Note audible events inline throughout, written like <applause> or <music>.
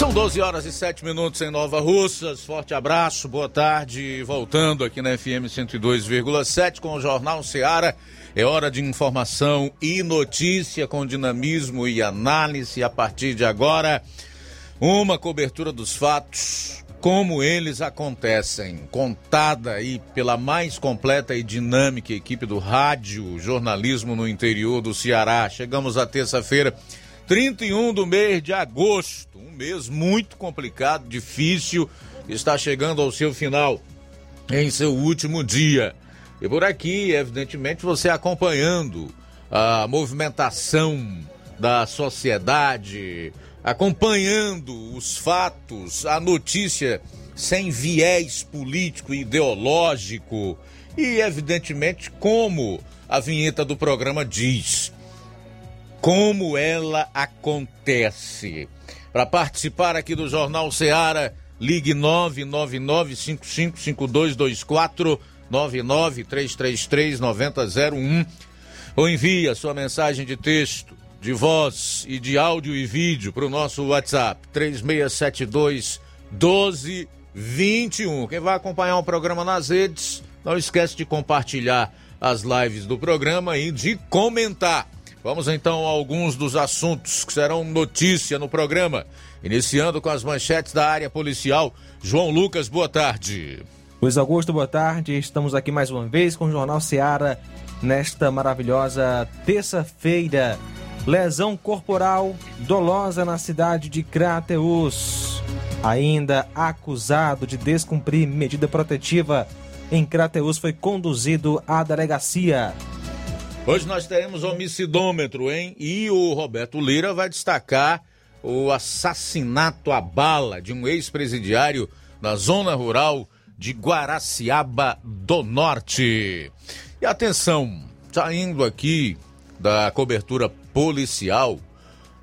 São 12 horas e 7 minutos em Nova Russas. Forte abraço, boa tarde. Voltando aqui na FM 102,7 com o Jornal Seara. É hora de informação e notícia com dinamismo e análise. A partir de agora, uma cobertura dos fatos como eles acontecem, contada aí pela mais completa e dinâmica equipe do rádio jornalismo no interior do Ceará. Chegamos à terça-feira, 31 do mês de agosto, um mês muito complicado, difícil, está chegando ao seu final, em seu último dia. E por aqui, evidentemente, você acompanhando a movimentação da sociedade, acompanhando os fatos, a notícia sem viés político e ideológico e, evidentemente, como a vinheta do programa diz, como ela acontece. Para participar aqui do Jornal Seara, ligue 999-555224, 99333-9001 ou envie a sua mensagem de texto, de voz e de áudio e vídeo para o nosso WhatsApp, 3672 1221. Quem vai acompanhar o programa nas redes, não esquece de compartilhar as lives do programa e de comentar. Vamos então a alguns dos assuntos que serão notícia no programa. Iniciando com as manchetes da área policial. João Lucas, boa tarde. Luiz Augusto, boa tarde. Estamos aqui mais uma vez com o Jornal Seara nesta maravilhosa terça-feira. Lesão corporal dolosa na cidade de Crateus. Ainda acusado de descumprir medida protetiva em Crateus foi conduzido à delegacia. Hoje nós teremos homicidômetro, hein? E o Roberto Lira vai destacar o assassinato à bala de um ex-presidiário na zona rural de Guaraciaba do Norte. E atenção, saindo aqui da cobertura policial,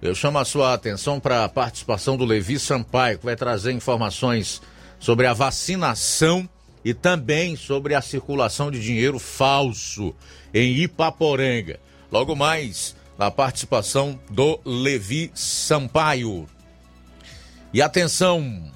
eu chamo a sua atenção para a participação do Levi Sampaio, que vai trazer informações sobre a vacinação e também sobre a circulação de dinheiro falso em Ipaporanga. Logo mais, na participação do Levi Sampaio. E atenção,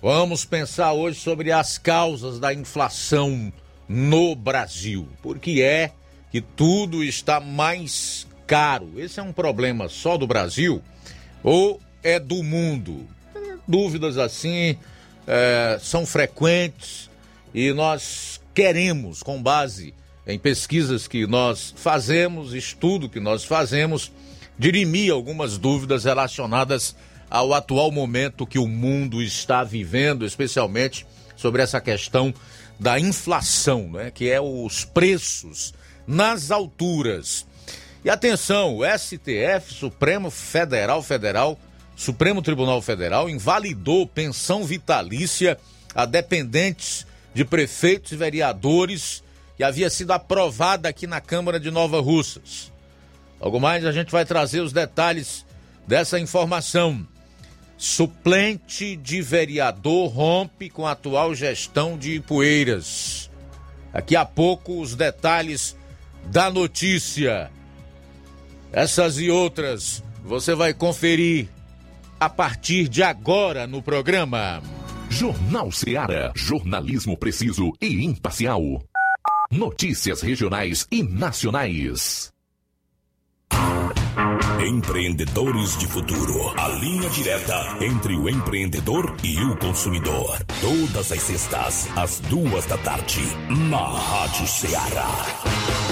vamos pensar hoje sobre as causas da inflação no Brasil. Por que é que tudo está mais caro? Esse é um problema só do Brasil ou é do mundo? Dúvidas assim é, são frequentes e nós queremos, com base em pesquisas que nós fazemos, estudo que nós fazemos, dirimir algumas dúvidas relacionadas ao atual momento que o mundo está vivendo, especialmente sobre essa questão da inflação, né, que é os preços nas alturas. E atenção, o STF, Supremo Federal Federal, Supremo Tribunal Federal invalidou pensão vitalícia a dependentes de prefeitos e vereadores que havia sido aprovada aqui na Câmara de Nova Russas. Logo mais a gente vai trazer os detalhes dessa informação. Suplente de vereador rompe com a atual gestão de Ipueiras. Daqui a pouco os detalhes da notícia. Essas e outras você vai conferir a partir de agora no programa. Jornal Seara. Jornalismo preciso e imparcial. Notícias regionais e nacionais. Empreendedores de Futuro. A linha direta entre o empreendedor e o consumidor. Todas as sextas, às duas da tarde, na Rádio Ceará.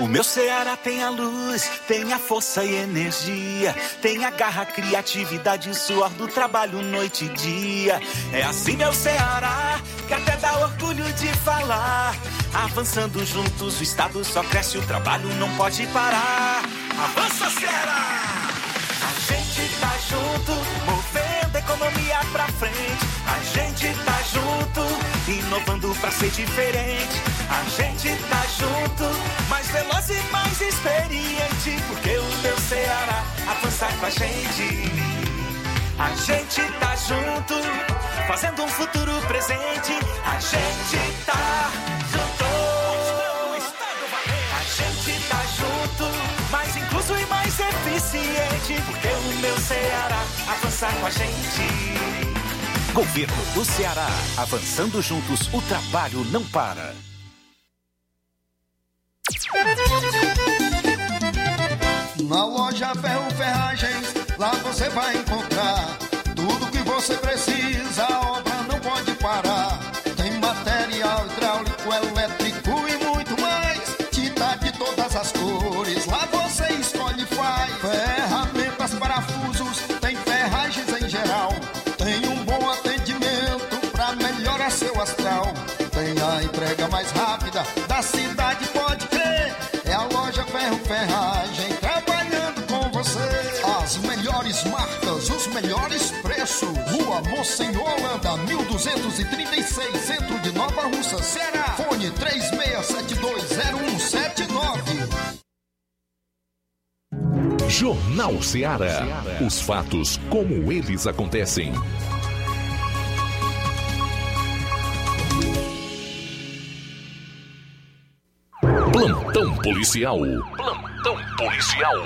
O meu Ceará tem a luz, tem a força e energia, tem a garra, criatividade e suor do trabalho noite e dia. É assim meu Ceará, que até dá orgulho de falar. Avançando juntos, o estado só cresce, o trabalho não pode parar. Avança Ceará! A gente tá junto, movendo economia pra frente. A gente tá junto, inovando pra ser diferente. A gente tá junto, mais veloz e mais experiente. Porque o meu Ceará avança com a gente. A gente tá junto, fazendo um futuro presente. A gente tá Ceará avança com a gente. Governo do Ceará. Avançando juntos, o trabalho não para. Na loja Ferro Ferragens, lá você vai encontrar tudo que você precisa, Rua Monsenhor Holanda, 1236, centro de Nova Russa, Ceará. Fone 36720179. Jornal Ceará. Os fatos como eles acontecem. Plantão policial. Plantão policial.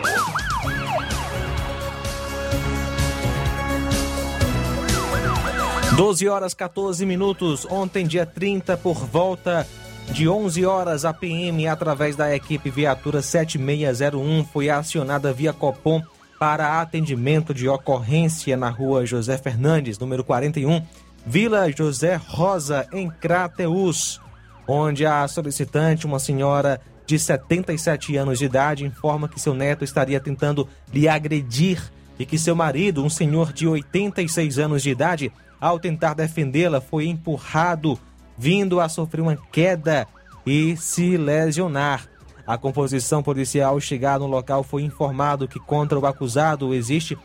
Doze horas 14 minutos. Ontem, dia 30, por volta de 11 horas, a PM, através da equipe Viatura 7601, foi acionada via Copom para atendimento de ocorrência na rua José Fernandes, número 41, Vila José Rosa, em Crateus, onde a solicitante, uma senhora de 77 anos de idade, informa que seu neto estaria tentando lhe agredir e que seu marido, um senhor de 86 anos de idade, ao tentar defendê-la, foi empurrado, vindo a sofrer uma queda e se lesionar. A composição policial, ao chegar no local, foi informado que contra o acusado existe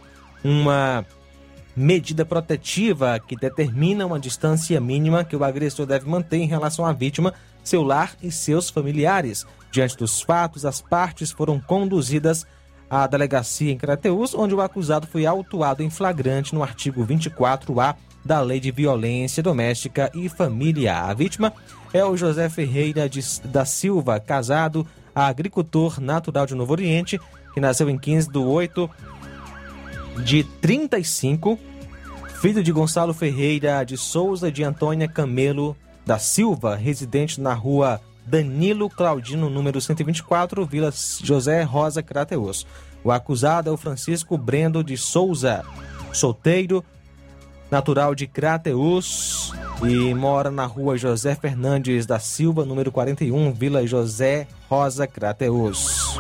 uma medida protetiva que determina uma distância mínima que o agressor deve manter em relação à vítima, seu lar e seus familiares. Diante dos fatos, as partes foram conduzidas à delegacia em Crateus, onde o acusado foi autuado em flagrante no artigo 24A da Lei de Violência Doméstica e Familiar. A vítima é o José Ferreira de, da Silva, casado, agricultor natural de Novo Oriente, que nasceu em 15 de 8 de 35, filho de Gonçalo Ferreira de Souza e de Antônia Camelo da Silva, residente na rua Danilo Claudino, número 124, Vila José Rosa Crateus. O acusado é o Francisco Brendo de Souza, solteiro, natural de Crateus e mora na rua José Fernandes da Silva, número 41, Vila José Rosa Crateus.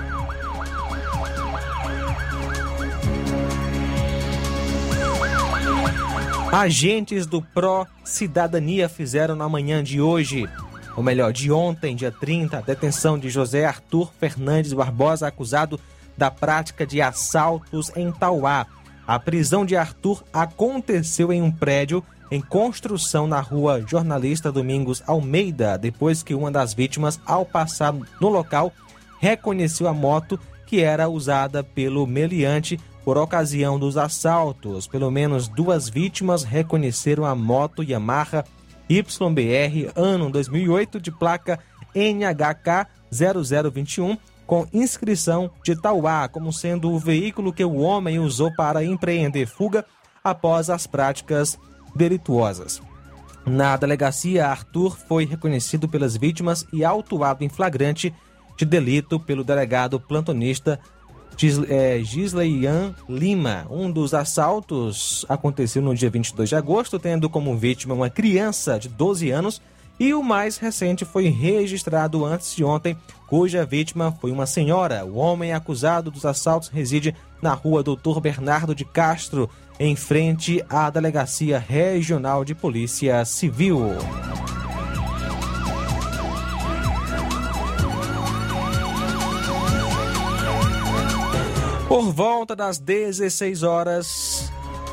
Agentes do Pró Cidadania fizeram na manhã de hoje ou melhor, de ontem, dia 30, a detenção de José Arthur Fernandes Barbosa, acusado da prática de assaltos em Tauá. A prisão de Arthur aconteceu em um prédio em construção na rua Jornalista Domingos Almeida, depois que uma das vítimas, ao passar no local, reconheceu a moto que era usada pelo meliante por ocasião dos assaltos. Pelo menos duas vítimas reconheceram a moto Yamaha YBR ano 2008 de placa NHK 0021 com inscrição de Tauá como sendo o veículo que o homem usou para empreender fuga após as práticas delituosas. Na delegacia, Arthur foi reconhecido pelas vítimas e autuado em flagrante de delito pelo delegado plantonista Gisleian Lima. Um dos assaltos aconteceu no dia 22 de agosto, tendo como vítima uma criança de 12 anos, e o mais recente foi registrado antes de ontem, cuja vítima foi uma senhora. O homem acusado dos assaltos reside na rua Doutor Bernardo de Castro, em frente à Delegacia Regional de Polícia Civil. Por volta das 16 horas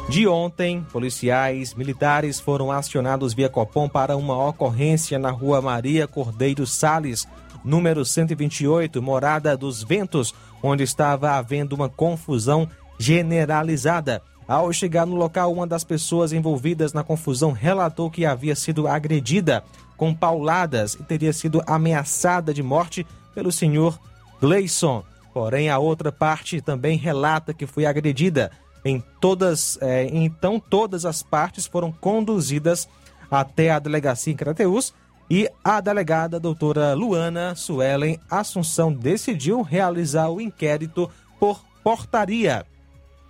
de ontem, policiais militares foram acionados via Copom para uma ocorrência na rua Maria Cordeiro Sales, número 128, Morada dos Ventos, onde estava havendo uma confusão generalizada. Ao chegar no local, uma das pessoas envolvidas na confusão relatou que havia sido agredida com pauladas e teria sido ameaçada de morte pelo senhor Gleison. Porém, a outra parte também relata que foi agredida. Em todas, é, então, todas as partes foram conduzidas até a delegacia em Crateus e a delegada doutora Luana Suelen Assunção decidiu realizar o inquérito por portaria.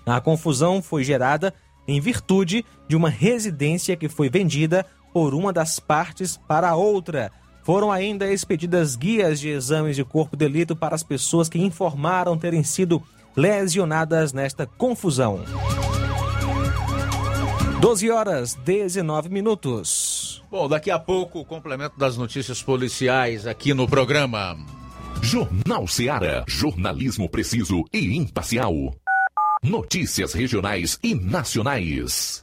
A confusão foi gerada em virtude de uma residência que foi vendida por uma das partes para a outra. Foram ainda expedidas guias de exames de corpo de delito para as pessoas que informaram terem sido lesionadas nesta confusão. 12 horas 19 minutos. Bom, daqui a pouco o complemento das notícias policiais aqui no programa. Jornal Seara. Jornalismo preciso e imparcial. Notícias regionais e nacionais.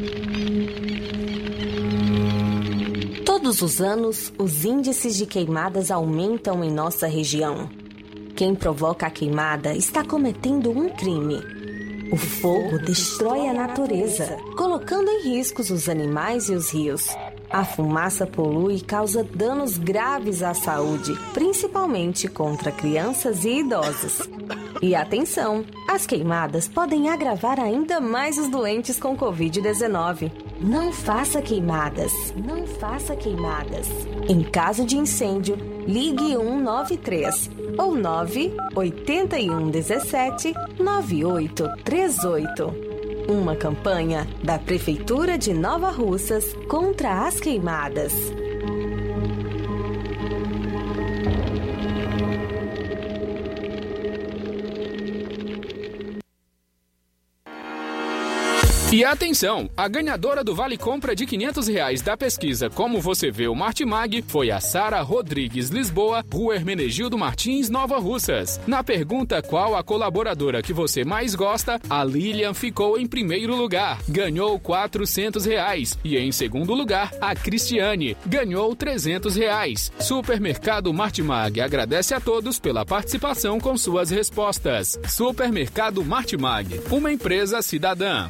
Todos os anos, os índices de queimadas aumentam em nossa região. Quem provoca a queimada está cometendo um crime. O fogo destrói a natureza, colocando em riscos os animais e os rios. A fumaça polui e causa danos graves à saúde, principalmente contra crianças e idosos. E atenção, as queimadas podem agravar ainda mais os doentes com Covid-19. Não faça queimadas. Não faça queimadas. Em caso de incêndio, ligue 193 ou 98117 9838. Uma campanha da Prefeitura de Nova Russas contra as queimadas. E atenção, a ganhadora do Vale Compra de 500 reais da pesquisa Como Você Vê o Martimag foi a Sara Rodrigues Lisboa, Rua Hermenegildo Martins, Nova Russas. Na pergunta qual a colaboradora que você mais gosta, a Lilian ficou em primeiro lugar, ganhou 400 reais. E em segundo lugar, a Cristiane, ganhou 300 reais. Supermercado Martimag agradece a todos pela participação com suas respostas. Supermercado Martimag, uma empresa cidadã.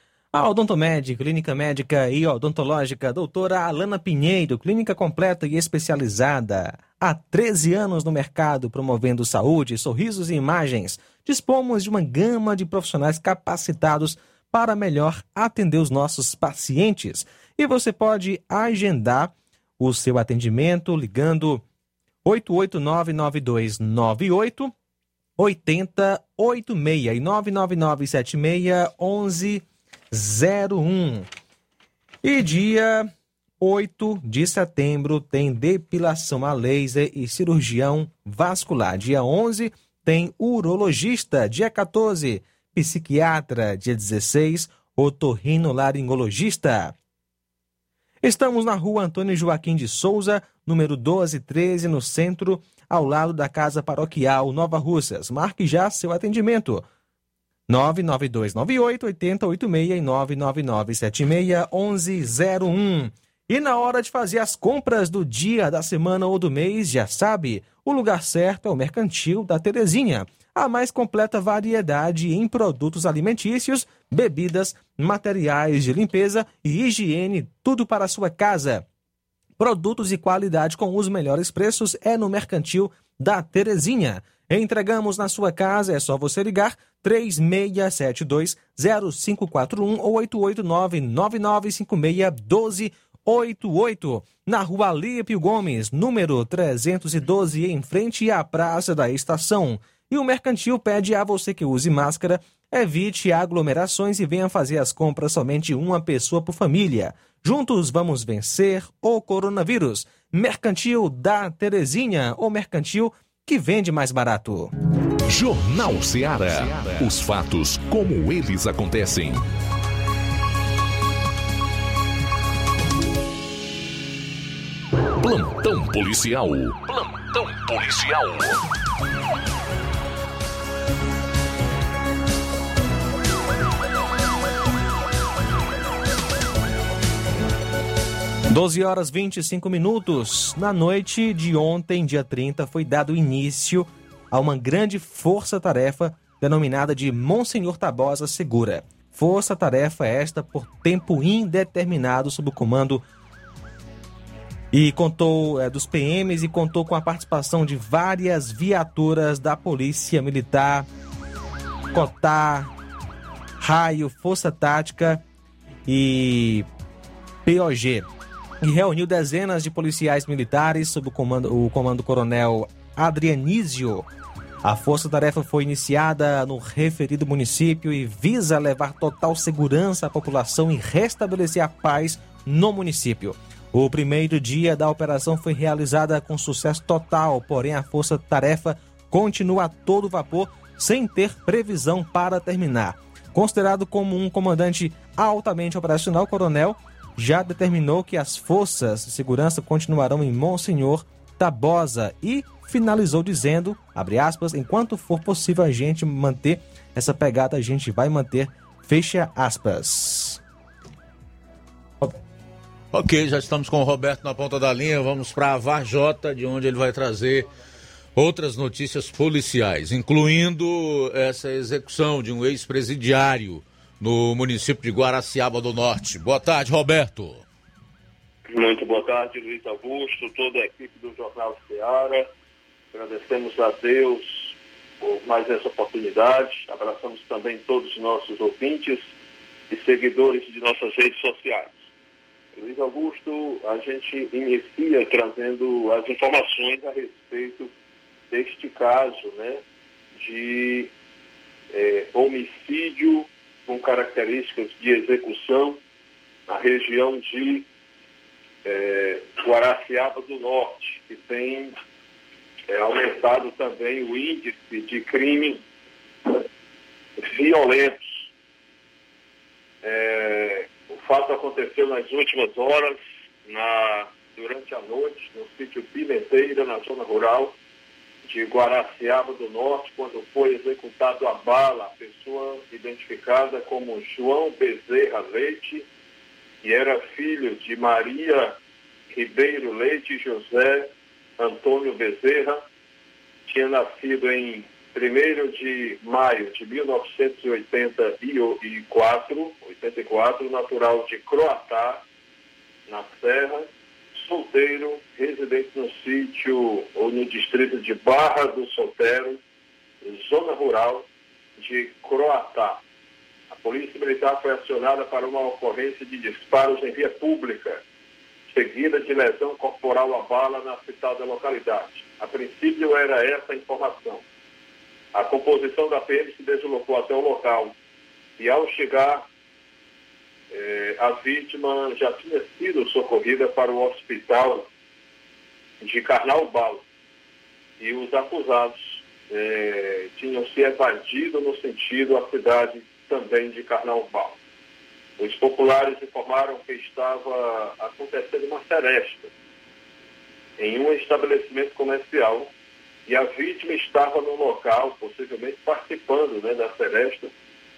A Odontomed, clínica médica e odontológica, doutora Alana Pinheiro, clínica completa e especializada. Há 13 anos no mercado, promovendo saúde, sorrisos e imagens. Dispomos de uma gama de profissionais capacitados para melhor atender os nossos pacientes. E você pode agendar o seu atendimento ligando 889-9298 8086 e 99976 11 01. E dia 8 de setembro tem depilação a laser e cirurgião vascular. Dia 11 tem urologista. Dia 14, psiquiatra. Dia 16, otorrinolaringologista. Estamos na rua Antônio Joaquim de Souza, número 1213, no centro, ao lado da Casa Paroquial Nova Russas. Marque já seu atendimento. 99298-8086 e 99976-1101. E na hora de fazer as compras do dia, da semana ou do mês, já sabe, o lugar certo é o Mercantil da Terezinha. A mais completa variedade em produtos alimentícios, bebidas, materiais de limpeza e higiene, tudo para a sua casa. Produtos e qualidade com os melhores preços é no Mercantil da Terezinha. Entregamos na sua casa, é só você ligar 3672-0541 ou 889-9956-1288. Na rua Alípio Gomes, número 312, em frente à Praça da Estação. E o Mercantil pede a você que use máscara, evite aglomerações e venha fazer as compras somente uma pessoa por família. Juntos vamos vencer o coronavírus. Mercantil da Terezinha, ou Mercantil que vende mais barato. Jornal Ceará. Os fatos como eles acontecem. Plantão policial. Plantão policial. Doze horas 25 minutos. Na noite de ontem, dia 30, foi dado início a uma grande força-tarefa denominada de Monsenhor Tabosa Segura. Força-tarefa esta por tempo indeterminado sob o comando e contou é, dos PMs e contou com a participação de várias viaturas da Polícia Militar, Cotar, Raio, Força Tática e POG. E reuniu dezenas de policiais militares sob o comando, o comando coronel Adrianísio. A força-tarefa foi iniciada no referido município e visa levar total segurança à população e restabelecer a paz no município. O primeiro dia da operação foi realizada com sucesso total, porém a força-tarefa continua a todo vapor sem ter previsão para terminar. Considerado como um comandante altamente operacional, coronel já determinou que as forças de segurança continuarão em Monsenhor Tabosa e finalizou dizendo, abre aspas, enquanto for possível a gente manter essa pegada, a gente vai manter, fecha aspas. Ok, já estamos com o Roberto na ponta da linha, vamos para a Varjota, de onde ele vai trazer outras notícias policiais, incluindo essa execução de um ex-presidiário no município de Guaraciaba do Norte. Boa tarde, Roberto. Muito boa tarde, Luiz Augusto, toda a equipe do Jornal Ceará. Agradecemos a Deus por mais essa oportunidade. Abraçamos também todos os nossos ouvintes e seguidores de nossas redes sociais. Luiz Augusto, a gente inicia trazendo as informações a respeito deste caso né, de é, homicídio com características de execução na região de é, Guaraciaba do Norte, que tem é, aumentado também o índice de crimes violentos. É, o fato aconteceu nas últimas horas, na, durante a noite, no sítio Pimenteira, na zona rural de Guaraciaba do Norte, quando foi executado a bala, a pessoa identificada como João Bezerra Leite, que era filho de Maria Ribeiro Leite José Antônio Bezerra, tinha nascido em 1 de maio de 1984, 84, natural de Croatá, na Serra, solteiro, residente no sítio ou no distrito de Barra do Solteiro, zona rural de Croatá. A Polícia Militar foi acionada para uma ocorrência de disparos em via pública, seguida de lesão corporal a bala na citada localidade. A princípio era essa a informação. A composição da PM se deslocou até o local e ao chegar eh, a vítima já tinha sido socorrida para o hospital de Carnaubal e os acusados eh, tinham se evadido no sentido à cidade também de Carnaubal. Os populares informaram que estava acontecendo uma seresta em um estabelecimento comercial e a vítima estava no local, possivelmente participando né, da seresta,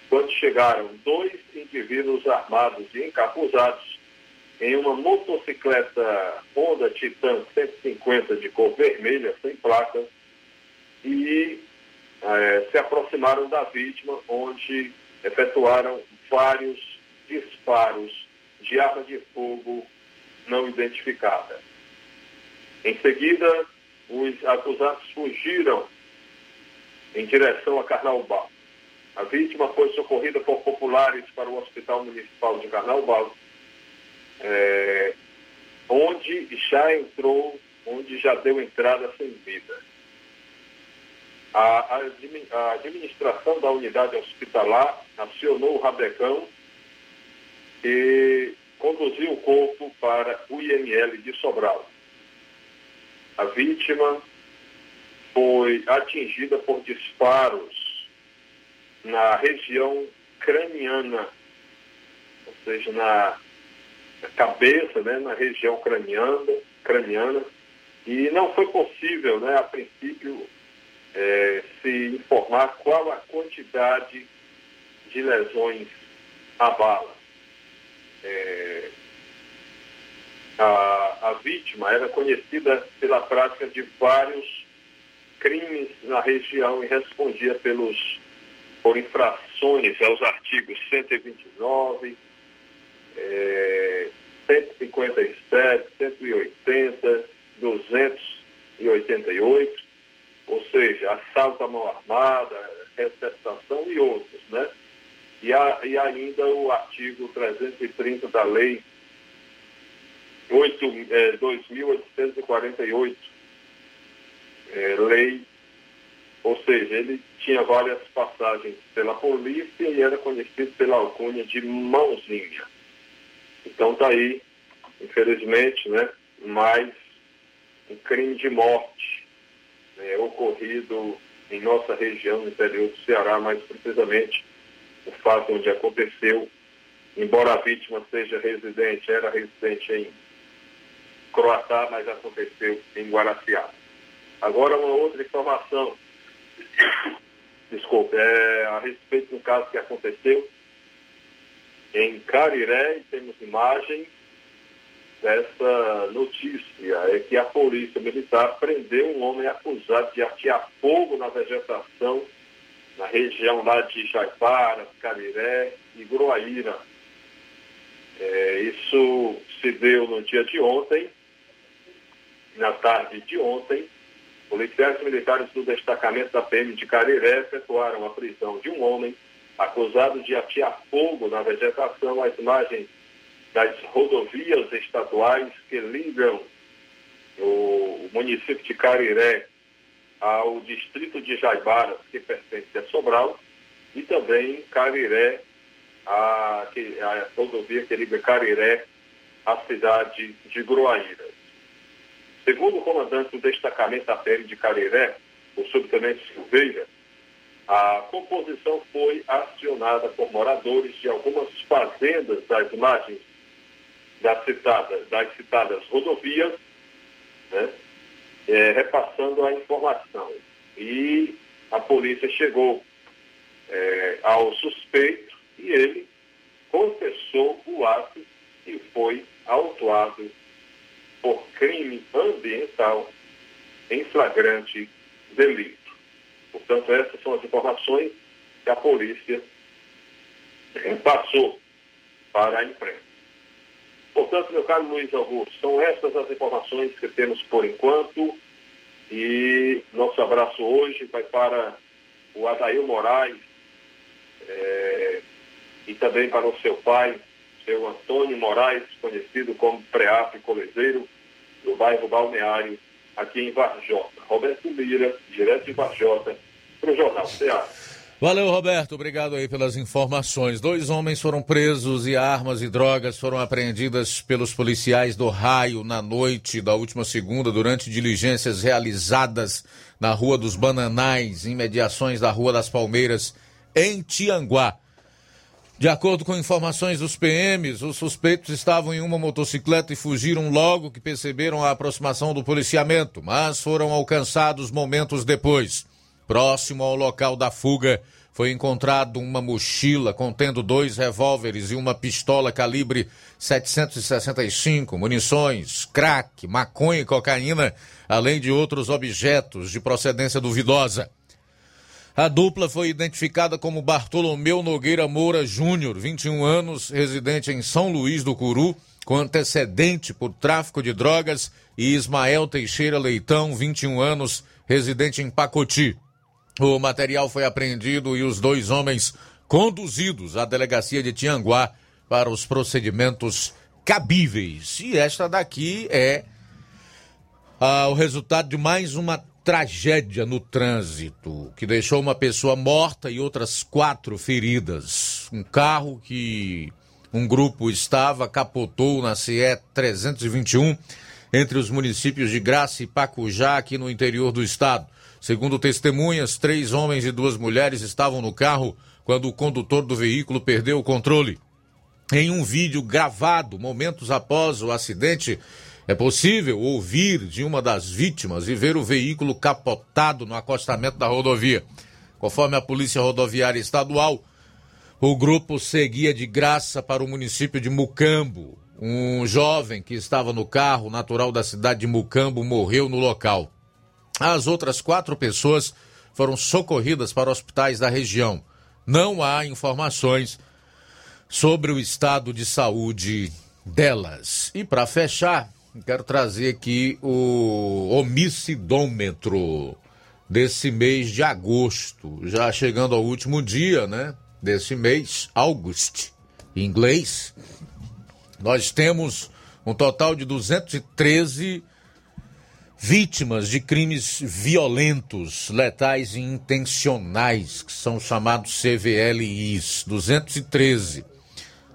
quando chegaram dois indivíduos armados e encapuzados em uma motocicleta Honda Titan 150 de cor vermelha, sem placa, e eh, se aproximaram da vítima, onde efetuaram vários disparos de arma de fogo não identificada. Em seguida, os acusados fugiram em direção a Carnaubal. A vítima foi socorrida por populares para o Hospital Municipal de Carnaubal, é, onde já entrou, onde já deu entrada sem vida. A, a, administração da unidade hospitalar acionou o Rabecão e conduziu o corpo para o IML de Sobral. A vítima foi atingida por disparos na região craniana, ou seja, na cabeça, né, na região craniana, craniana, e não foi possível, né, a princípio, é, se informar qual a quantidade de lesões à bala. É, a, a vítima era conhecida pela prática de vários crimes na região e respondia pelos por infrações aos artigos 129, é, 157, 180, 288, ou seja, assalto à mão armada, receptação e outros, né? E, a, e ainda o artigo 330 da lei 8, é, 2.848, é, lei, ou seja, ele tinha várias passagens pela polícia e era conhecido pela alcunha de mãozinha. Então está aí, infelizmente, né, mais um crime de morte né, ocorrido em nossa região, no interior do Ceará, mais precisamente o fato onde aconteceu, embora a vítima seja residente, era residente em Croatá, mas aconteceu em Guaraciá. Agora uma outra informação, desculpe, é a respeito do caso que aconteceu em Cariré, temos imagens dessa notícia, é que a polícia militar prendeu um homem acusado de atear fogo na vegetação na região lá de Jaipara, Cariré e Groaíra. É, isso se deu no dia de ontem, na tarde de ontem. Policiais militares do destacamento da PM de Cariré efetuaram a prisão de um homem acusado de atear fogo na vegetação. As imagens das rodovias estaduais que ligam o município de Cariré ao distrito de Jaibaras, que pertence a Sobral, e também Cariré, a, a rodovia que liga Cariré à cidade de Groaíra. Segundo o comandante do destacamento da PM de Cariré, o subtenente Silveira, a composição foi acionada por moradores de algumas fazendas das margens das citadas, das citadas rodovias, né, é, repassando a informação. E a polícia chegou é, ao suspeito e ele confessou o ato e foi autuado por crime ambiental em flagrante delito. Portanto, essas são as informações que a polícia passou para a imprensa. Portanto, meu caro Luiz Augusto, são essas as informações que temos por enquanto. E nosso abraço hoje vai para o Adail Moraes é, e também para o seu pai, seu Antônio Moraes, conhecido como Preap Colezeiro, do bairro Balneário, aqui em Varjota. Roberto Lira, direto de Varjota, para o Jornal Ceará. Valeu, Roberto. Obrigado aí pelas informações. Dois homens foram presos e armas e drogas foram apreendidas pelos policiais do Raio na noite da última segunda durante diligências realizadas na Rua dos Bananais, em mediações da Rua das Palmeiras, em Tianguá. De acordo com informações dos PMs, os suspeitos estavam em uma motocicleta e fugiram logo que perceberam a aproximação do policiamento, mas foram alcançados momentos depois. Próximo ao local da fuga, foi encontrado uma mochila contendo dois revólveres e uma pistola calibre 765, munições, crack, maconha e cocaína, além de outros objetos de procedência duvidosa. A dupla foi identificada como Bartolomeu Nogueira Moura Júnior, 21 anos, residente em São Luís do Curu, com antecedente por tráfico de drogas, e Ismael Teixeira Leitão, 21 anos, residente em Pacoti. O material foi apreendido e os dois homens conduzidos à delegacia de Tianguá para os procedimentos cabíveis. E esta daqui é ah, o resultado de mais uma tragédia no trânsito, que deixou uma pessoa morta e outras quatro feridas. Um carro que um grupo estava capotou na CE 321 entre os municípios de Graça e Pacujá, aqui no interior do estado. Segundo testemunhas, três homens e duas mulheres estavam no carro quando o condutor do veículo perdeu o controle. Em um vídeo gravado momentos após o acidente, é possível ouvir de uma das vítimas e ver o veículo capotado no acostamento da rodovia. Conforme a Polícia Rodoviária Estadual, o grupo seguia de graça para o município de Mucambo. Um jovem que estava no carro, natural da cidade de Mucambo, morreu no local. As outras quatro pessoas foram socorridas para hospitais da região. Não há informações sobre o estado de saúde delas. E para fechar, quero trazer aqui o homicidômetro desse mês de agosto, já chegando ao último dia, né? Desse mês, August, em inglês. Nós temos um total de 213 vítimas de crimes violentos, letais e intencionais, que são chamados CVLIs, 213.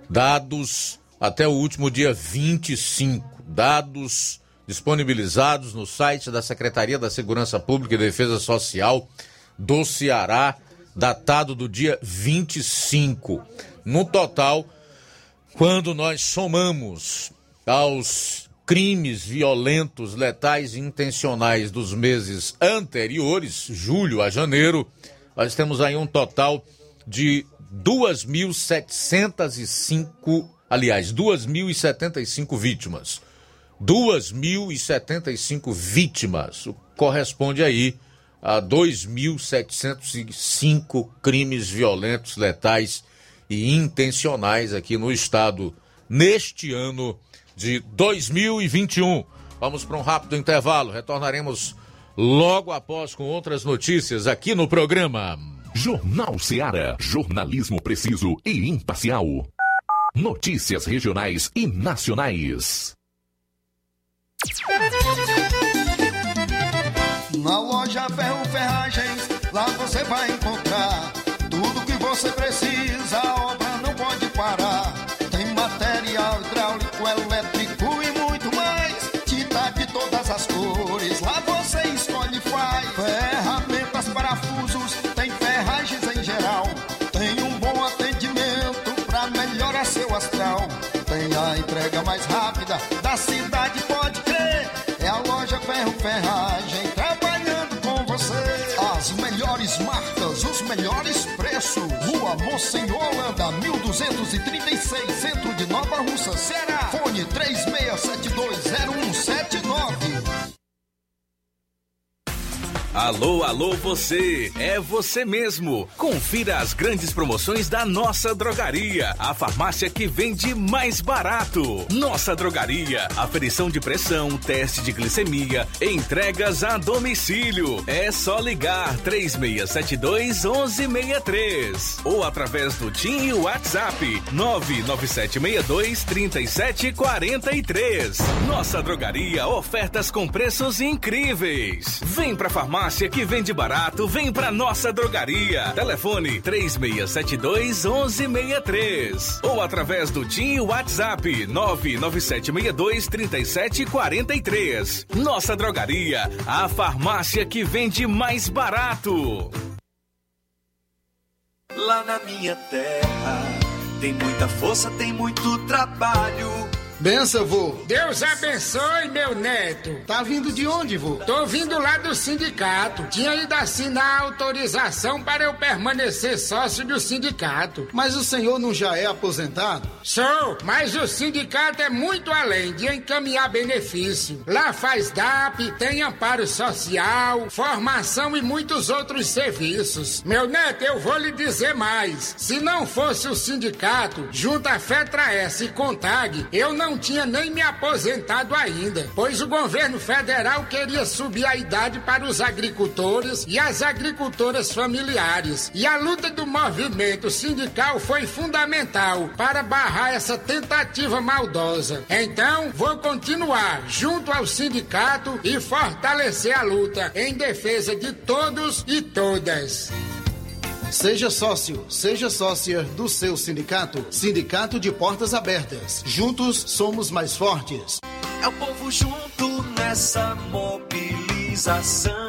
Dados até o último dia 25. Dados disponibilizados no site da Secretaria da Segurança Pública e Defesa Social do Ceará, datado do dia 25. No total, quando nós somamos aos crimes violentos, letais e intencionais dos meses anteriores, julho a janeiro, nós temos aí um total de 2.705, aliás, 2.075 vítimas. 2.075 vítimas, corresponde aí a 2.705 crimes violentos, letais e intencionais aqui no estado neste ano de 2021. Vamos para um rápido intervalo, retornaremos logo após com outras notícias aqui no programa. Jornal Seara, jornalismo preciso e imparcial. Notícias regionais e nacionais. Na loja Ferro Ferragens, lá você vai encontrar tudo que você precisa, a obra não pode parar. Tem material hidráulico, elétrico e muito mais. Tinta de todas as cores, lá você escolhe e faz. Ferramentas, parafusos, tem ferragens em geral. Tem um bom atendimento pra melhorar seu astral. Tem a entrega mais rápida da cidade, Mocenola, Holanda, 1236, centro de Nova Russa, Ceará. Fone 36720179. Alô, alô, você! É você mesmo! Confira as grandes promoções da nossa drogaria, a farmácia que vende mais barato. Nossa drogaria, aferição de pressão, teste de glicemia, entregas a domicílio. É só ligar 3672 1163 ou através do TIM e WhatsApp 99762 3743. Nossa drogaria, ofertas com preços incríveis. Vem pra farmácia que vende barato, vem pra nossa drogaria. Telefone 3672 1163 ou através do TIM WhatsApp 99762 3743. Nossa drogaria, a farmácia que vende mais barato. Lá na minha terra tem muita força, tem muito trabalho. Benção, vô. Deus abençoe, meu neto. Tá vindo de onde, vô? Tô vindo lá do sindicato. Tinha ido assinar autorização para eu permanecer sócio do sindicato. Mas o senhor não já é aposentado? Sou, mas o sindicato é muito além de encaminhar benefício. Lá faz DAP, tem amparo social, formação e muitos outros serviços. Meu neto, eu vou lhe dizer mais. Se não fosse o sindicato, junto à FETRA-S e CONTAG, eu não tinha nem me aposentado ainda, pois o governo federal queria subir a idade para os agricultores e as agricultoras familiares. E a luta do movimento sindical foi fundamental para barrar essa tentativa maldosa. Então, vou continuar junto ao sindicato e fortalecer a luta em defesa de todos e todas. Seja sócio, seja sócia do seu sindicato. Sindicato de Portas Abertas. Juntos somos mais fortes. É o povo junto nessa mobilização.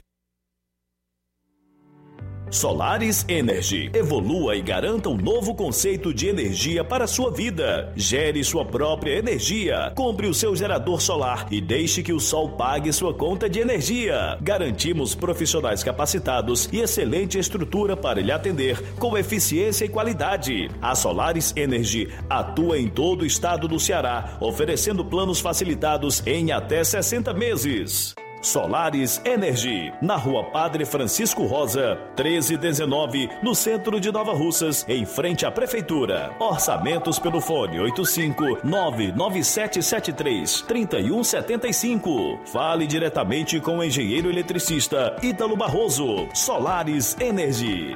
Solaris Energy. Evolua e garanta um novo conceito de energia para a sua vida. Gere sua própria energia. Compre o seu gerador solar e deixe que o sol pague sua conta de energia. Garantimos profissionais capacitados e excelente estrutura para lhe atender com eficiência e qualidade. A Solaris Energy atua em todo o estado do Ceará, oferecendo planos facilitados em até 60 meses. Solares Energy, na rua Padre Francisco Rosa, 1319, no centro de Nova Russas, em frente à Prefeitura. Orçamentos pelo fone 85 99773 3175. Fale diretamente com o engenheiro eletricista Ítalo Barroso. Solares Energy.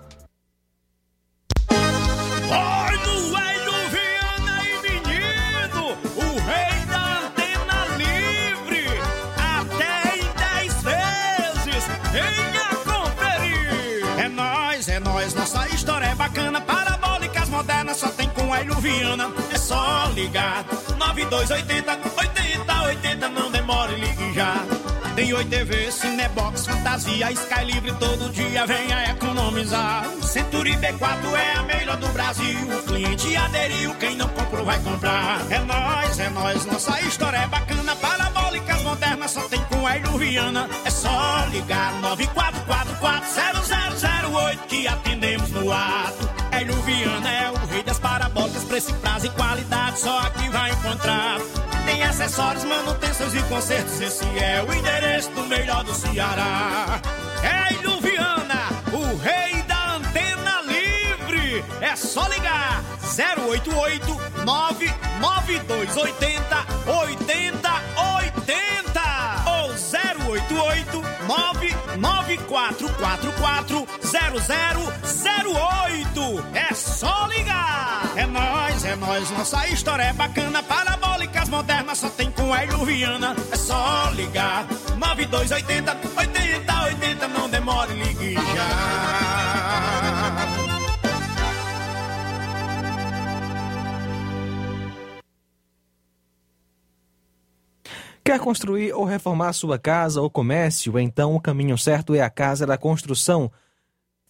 Oi, no Hélio Viana e menino, o rei da antena livre, até em 10 vezes, venha conferir. É nóis, é nóis, nossa história é bacana, parabólicas modernas só tem com Hélio Viana, é só ligar, 9280, 80, 80, não demore, ligue já. Tem Oi TV, Cinebox, Fantasia, Sky Livre, todo dia venha economizar. Century B4 é a melhor do Brasil. O cliente aderiu, quem não comprou vai comprar. É nóis, é nóis, nossa história é bacana. Parabólicas modernas só tem com a Viana. É só ligar 94440008 que atendemos no ato. Hélio é o rei das parabólicas, preço, prazo e qualidade, só aqui vai encontrar. Tem acessórios, manutenções e consertos, esse é o endereço do melhor do Ceará. Hélio Viana, o rei da antena livre. É só ligar 088 99280 8080 ou 088 99444 0008. É só ligar. É nós, é nós, nossa história é bacana. Parabólicas modernas só tem com Hélio Viana. É só ligar 9280 8080. Não demore, ligue já. Quer construir ou reformar sua casa ou comércio? Então o caminho certo é a Casa da Construção.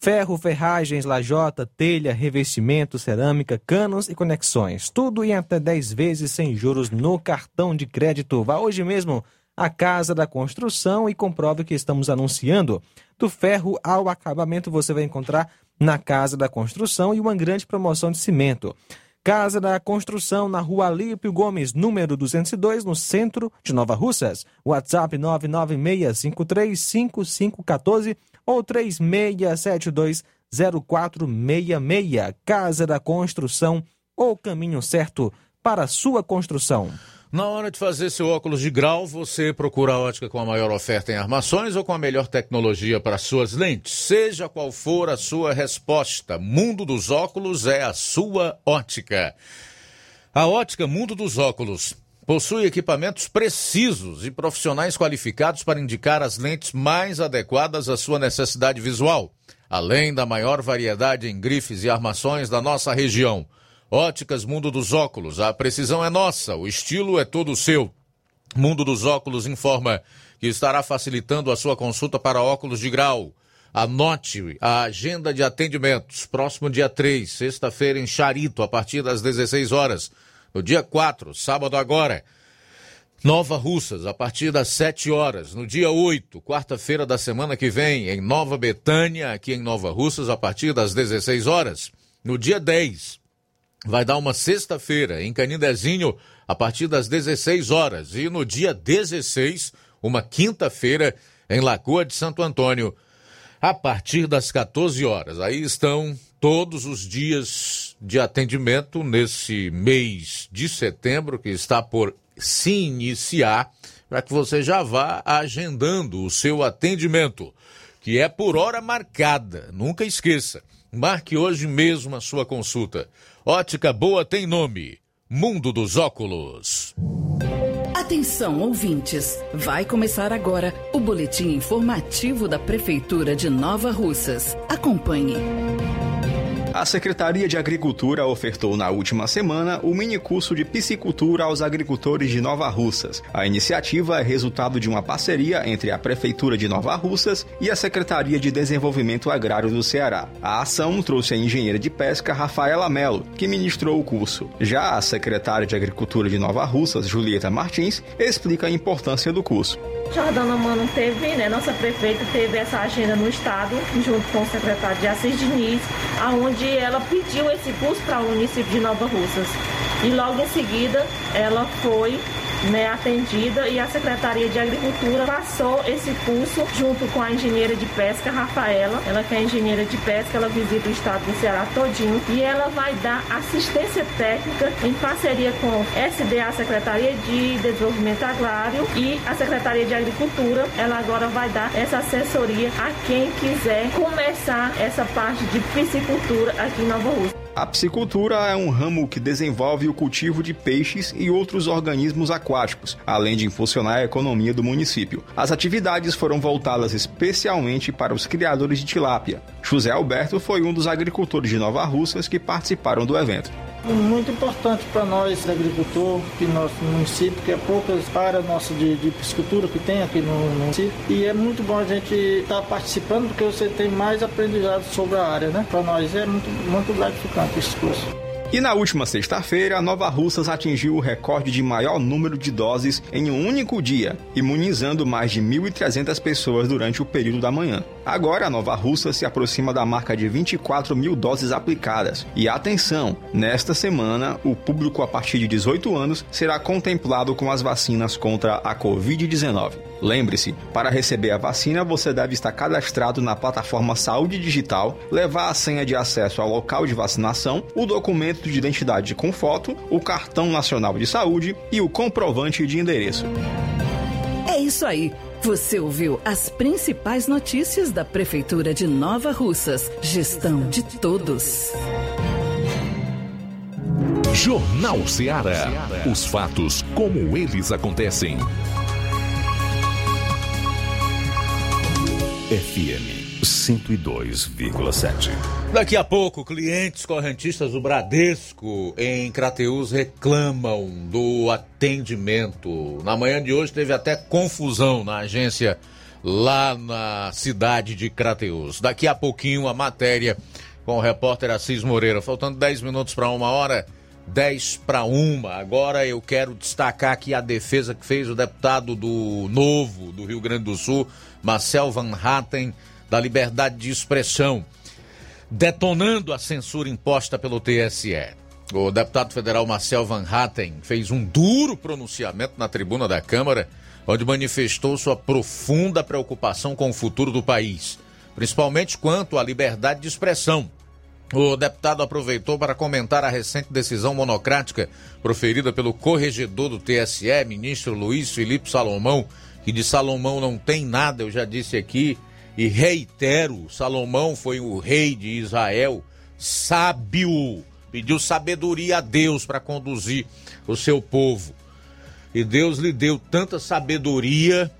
Ferro, ferragens, lajota, telha, revestimento, cerâmica, canos e conexões. Tudo em até 10 vezes sem juros no cartão de crédito. Vá hoje mesmo à Casa da Construção e comprove o que estamos anunciando. Do ferro ao acabamento você vai encontrar na Casa da Construção e uma grande promoção de cimento. Casa da Construção, na rua Alípio Gomes, número 202, no centro de Nova Russas. WhatsApp 996535514 ou 36720466. Casa da Construção, o caminho certo para sua construção. Na hora de fazer seu óculos de grau, você procura a ótica com a maior oferta em armações ou com a melhor tecnologia para suas lentes? Seja qual for a sua resposta, Mundo dos Óculos é a sua ótica. A ótica Mundo dos Óculos possui equipamentos precisos e profissionais qualificados para indicar as lentes mais adequadas à sua necessidade visual, além da maior variedade em grifes e armações da nossa região. Óticas Mundo dos Óculos, a precisão é nossa, o estilo é todo seu. Mundo dos Óculos informa que estará facilitando a sua consulta para óculos de grau. Anote a agenda de atendimentos. Próximo dia 3, sexta-feira, em Charito, a partir das 16 horas. No dia 4, sábado agora, Nova Russas, a partir das 7 horas. No dia 8, quarta-feira da semana que vem, em Nova Betânia, aqui em Nova Russas, a partir das 16 horas. No dia 10, vai dar uma sexta-feira, em Canindezinho, a partir das 16 horas. E no dia 16, uma quinta-feira, em Lagoa de Santo Antônio, a partir das 14 horas. Aí estão todos os dias de atendimento nesse mês de setembro, que está por se iniciar, para que você já vá agendando o seu atendimento, que é por hora marcada. Nunca esqueça. Marque hoje mesmo a sua consulta. Ótica Boa tem nome. Mundo dos Óculos. Atenção, ouvintes! Vai começar agora o boletim informativo da Prefeitura de Nova Russas. Acompanhe. A Secretaria de Agricultura ofertou na última semana o mini curso de piscicultura aos agricultores de Nova Russas. A iniciativa é resultado de uma parceria entre a Prefeitura de Nova Russas e a Secretaria de Desenvolvimento Agrário do Ceará. A ação trouxe a engenheira de pesca Rafaela Melo, que ministrou o curso. Já a secretária de Agricultura de Nova Russas, Julieta Martins, explica a importância do curso. Jordana Mano teve, né, nossa prefeita teve essa agenda no estado, junto com o secretário de Assis Diniz, aonde ela pediu esse curso para o município de Nova Russas. E logo em seguida ela foi né, atendida e a Secretaria de Agricultura passou esse curso junto com a engenheira de pesca Rafaela. Ela que é engenheira de pesca, ela visita o estado do Ceará todinho e ela vai dar assistência técnica em parceria com SDA, Secretaria de Desenvolvimento Agrário e a Secretaria de Agricultura. Ela agora vai dar essa assessoria a quem quiser começar essa parte de piscicultura aqui em Nova Rússia. A piscicultura é um ramo que desenvolve o cultivo de peixes e outros organismos aquáticos, além de impulsionar a economia do município. As atividades foram voltadas especialmente para os criadores de tilápia. José Alberto foi um dos agricultores de Nova Russas que participaram do evento. Muito importante para nós, agricultor, que nosso município, que é poucas áreas nossas de, de piscicultura que tem aqui no município. E é muito bom a gente estar tá participando, porque você tem mais aprendizado sobre a área, né? Para nós é muito, muito gratificante esse curso. E na última sexta-feira, Nova Russas atingiu o recorde de maior número de doses em um único dia, imunizando mais de 1.300 pessoas durante o período da manhã. Agora, a Nova Russa se aproxima da marca de 24 mil doses aplicadas. E atenção, nesta semana, o público a partir de 18 anos será contemplado com as vacinas contra a Covid-19. Lembre-se, para receber a vacina, você deve estar cadastrado na plataforma Saúde Digital, levar a senha de acesso ao local de vacinação, o documento de identidade com foto, o cartão nacional de saúde e o comprovante de endereço. É isso aí. Você ouviu as principais notícias da Prefeitura de Nova Russas. Gestão de todos. Jornal Ceará. Os fatos como eles acontecem. FM 102,7. Daqui a pouco, clientes correntistas do Bradesco em Crateus reclamam do atendimento. Na manhã de hoje teve até confusão na agência lá na cidade de Crateus. Daqui a pouquinho a matéria com o repórter Assis Moreira. Faltando 10 minutos para uma hora, 10 para uma. Agora eu quero destacar aqui a defesa que fez o deputado do Novo do Rio Grande do Sul, Marcel Van Hatten, da liberdade de expressão, detonando a censura imposta pelo TSE. O deputado federal Marcel Van Hatten fez um duro pronunciamento na tribuna da Câmara, onde manifestou sua profunda preocupação com o futuro do país, principalmente quanto à liberdade de expressão. O deputado aproveitou para comentar a recente decisão monocrática proferida pelo corregedor do TSE, ministro Luiz Felipe Salomão, que de Salomão não tem nada, eu já disse aqui, e reitero: Salomão foi o rei de Israel, sábio, pediu sabedoria a Deus para conduzir o seu povo. E Deus lhe deu tanta sabedoria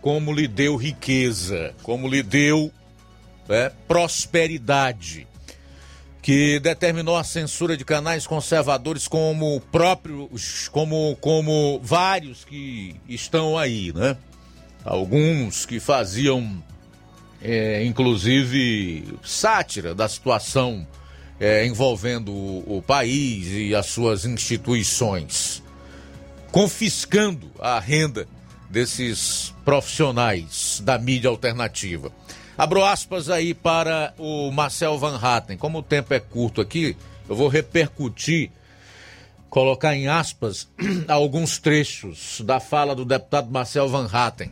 como lhe deu riqueza, como lhe deu é, prosperidade, que determinou a censura de canais conservadores como próprios, como, como vários que estão aí, né? Alguns que faziam, é, inclusive, sátira da situação é, envolvendo o, o país e as suas instituições. confiscando a renda desses profissionais da mídia alternativa. Abro aspas aí para o Marcel Van Hatten. Como o tempo é curto aqui, eu vou repercutir, colocar em aspas <clears throat> alguns trechos da fala do deputado Marcel Van Hatten.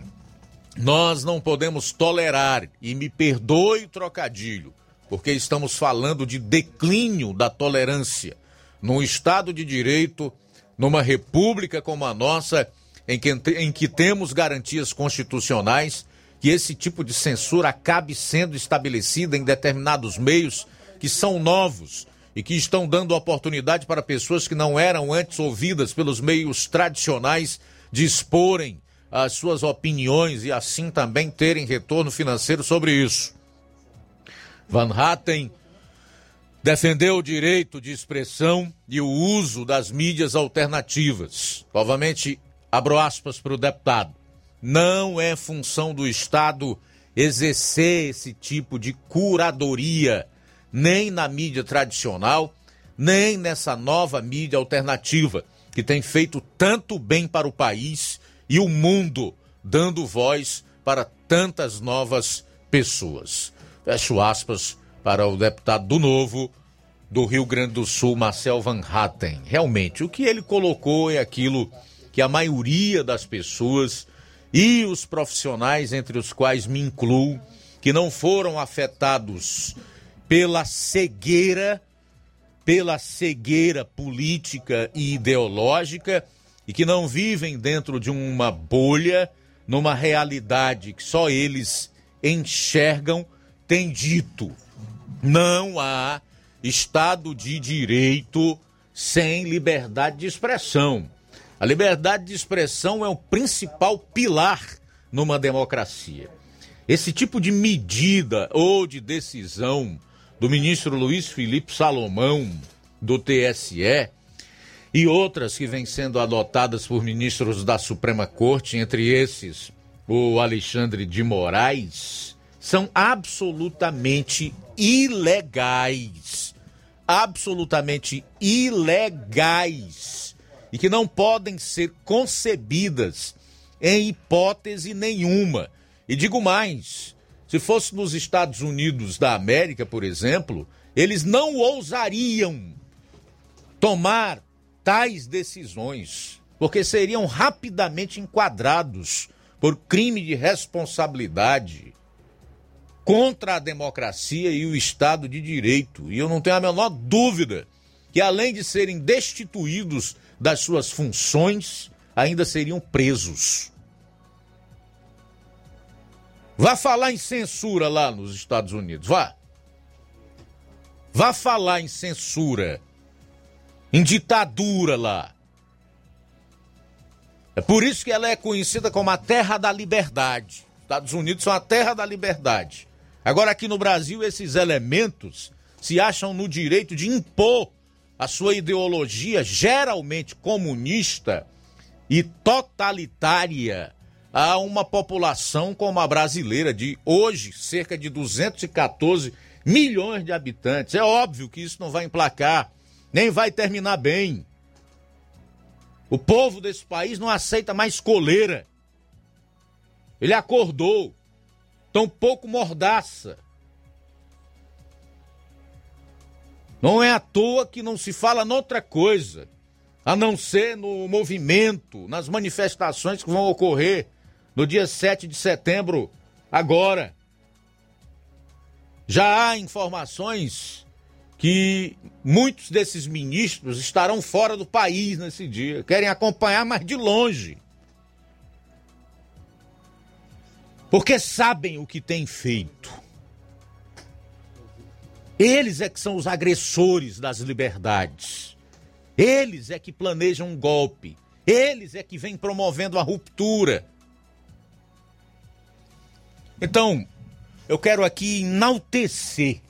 Nós não podemos tolerar, e me perdoe o trocadilho, porque estamos falando de declínio da tolerância num Estado de Direito, numa república como a nossa, em que, em que temos garantias constitucionais, que esse tipo de censura acabe sendo estabelecida em determinados meios que são novos e que estão dando oportunidade para pessoas que não eram antes ouvidas pelos meios tradicionais de exporem as suas opiniões e assim também terem retorno financeiro sobre isso. Van Hatten defendeu o direito de expressão e o uso das mídias alternativas. Novamente, abro aspas para o deputado. Não é função do Estado exercer esse tipo de curadoria, nem na mídia tradicional, nem nessa nova mídia alternativa, que tem feito tanto bem para o país e o mundo, dando voz para tantas novas pessoas. Fecho aspas para o deputado do Novo do Rio Grande do Sul, Marcel Van Hatten. Realmente, o que ele colocou é aquilo que a maioria das pessoas e os profissionais, entre os quais me incluo, que não foram afetados pela cegueira, pela cegueira política e ideológica e que não vivem dentro de uma bolha, numa realidade que só eles enxergam, tem dito: não há Estado de Direito sem liberdade de expressão. A liberdade de expressão é o principal pilar numa democracia. Esse tipo de medida ou de decisão do ministro Luiz Felipe Salomão, do TSE, e outras que vêm sendo adotadas por ministros da Suprema Corte, entre esses o Alexandre de Moraes, são absolutamente ilegais. Absolutamente ilegais. E que não podem ser concebidas em hipótese nenhuma. E digo mais: se fosse nos Estados Unidos da América, por exemplo, eles não ousariam tomar tais decisões, porque seriam rapidamente enquadrados por crime de responsabilidade contra a democracia e o Estado de Direito. E eu não tenho a menor dúvida que, além de serem destituídos das suas funções, ainda seriam presos. Vá falar em censura lá nos Estados Unidos, vá. Vá falar em censura, em ditadura lá. É por isso que ela é conhecida como a terra da liberdade. Estados Unidos são a terra da liberdade. Agora, aqui no Brasil, esses elementos se acham no direito de impor a sua ideologia, geralmente comunista e totalitária, a uma população como a brasileira, de hoje cerca de 214 milhões de habitantes. É óbvio que isso não vai emplacar, nem vai terminar bem. O povo desse país não aceita mais coleira. Ele acordou tão pouco mordaça. Não é à toa que não se fala noutra coisa, a não ser no movimento, nas manifestações que vão ocorrer no dia 7 de setembro, agora. Já há informações que muitos desses ministros estarão fora do país nesse dia, querem acompanhar, mas de longe. porque sabem o que têm feito. Eles é que são os agressores das liberdades. Eles é que planejam um golpe. Eles é que vêm promovendo a ruptura. Então, eu quero aqui enaltecer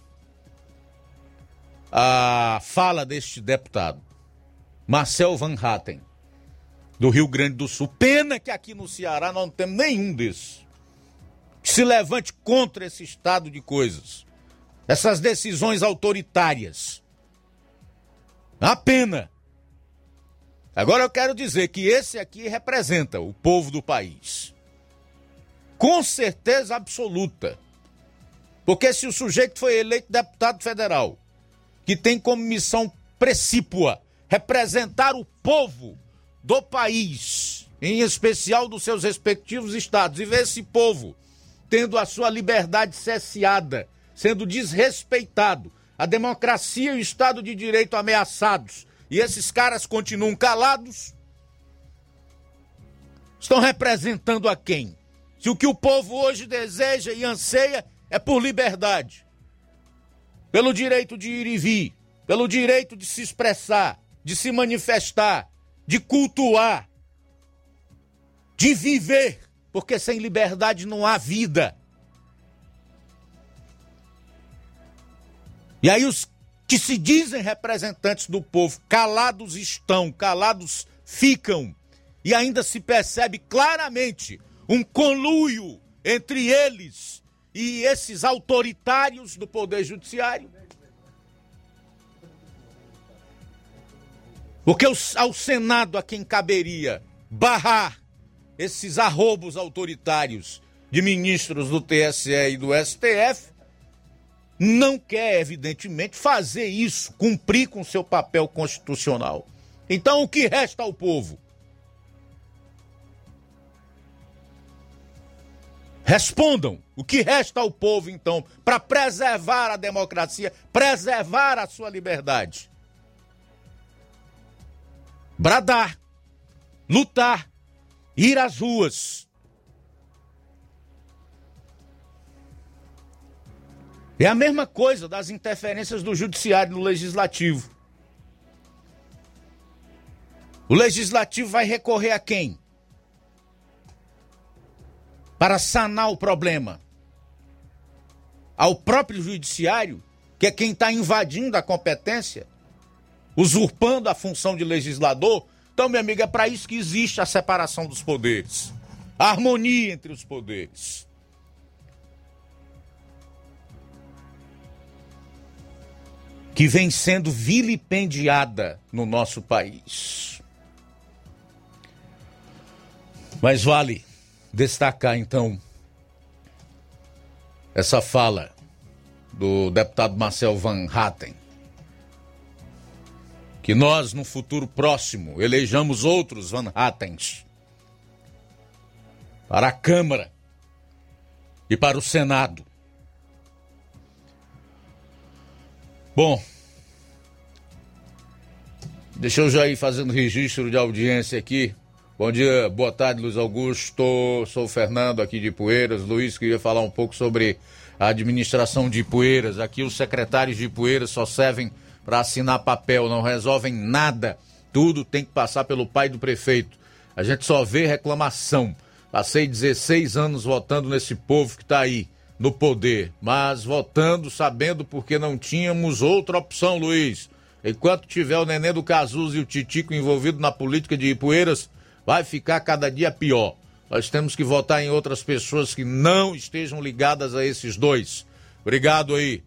a fala deste deputado, Marcel Van Hatten, do Rio Grande do Sul. Pena que aqui no Ceará não temos nenhum desses que se levante contra esse estado de coisas, essas decisões autoritárias. A pena. Agora eu quero dizer que esse aqui representa o povo do país. Com certeza absoluta. Porque se o sujeito foi eleito deputado federal, que tem como missão precípua representar o povo do país, em especial dos seus respectivos estados, e ver esse povo tendo a sua liberdade cesseada, sendo desrespeitado, a democracia e o Estado de Direito ameaçados, e esses caras continuam calados, estão representando a quem? Se o que o povo hoje deseja e anseia é por liberdade, pelo direito de ir e vir, pelo direito de se expressar, de se manifestar, de cultuar, de viver, porque sem liberdade não há vida. E aí os que se dizem representantes do povo, calados estão, calados ficam. E ainda se percebe claramente um conluio entre eles e esses autoritários do Poder Judiciário. Porque ao Senado a quem caberia barrar esses arrobos autoritários de ministros do TSE e do STF, não quer, evidentemente, fazer isso, cumprir com seu papel constitucional. Então, o que resta ao povo? Respondam o que resta ao povo, então, para preservar a democracia, preservar a sua liberdade. Bradar, lutar, ir às ruas. É a mesma coisa das interferências do judiciário no legislativo. O legislativo vai recorrer a quem? Para sanar o problema. Ao próprio judiciário, que é quem está invadindo a competência, usurpando a função de legislador. Então, meu amigo, é para isso que existe a separação dos poderes, a harmonia entre os poderes. Que vem sendo vilipendiada no nosso país. Mas vale destacar então essa fala do deputado Marcel Van Hatten. Que nós, no futuro próximo, elejamos outros Van Hattens para a Câmara e para o Senado. Bom, deixa eu já ir fazendo registro de audiência aqui. Bom dia, boa tarde, Luiz Augusto. Sou o Fernando aqui de Poeiras. Luiz, queria falar um pouco sobre a administração de Poeiras. Aqui os secretários de Poeiras só servem para assinar papel, não resolvem nada. Tudo tem que passar pelo pai do prefeito. A gente só vê reclamação. Passei 16 anos votando nesse povo que está aí no poder, mas votando sabendo porque não tínhamos outra opção, Luiz. Enquanto tiver o Nenê do Cazuza e o Titico envolvido na política de Ipueiras, vai ficar cada dia pior. Nós temos que votar em outras pessoas que não estejam ligadas a esses dois. Obrigado aí,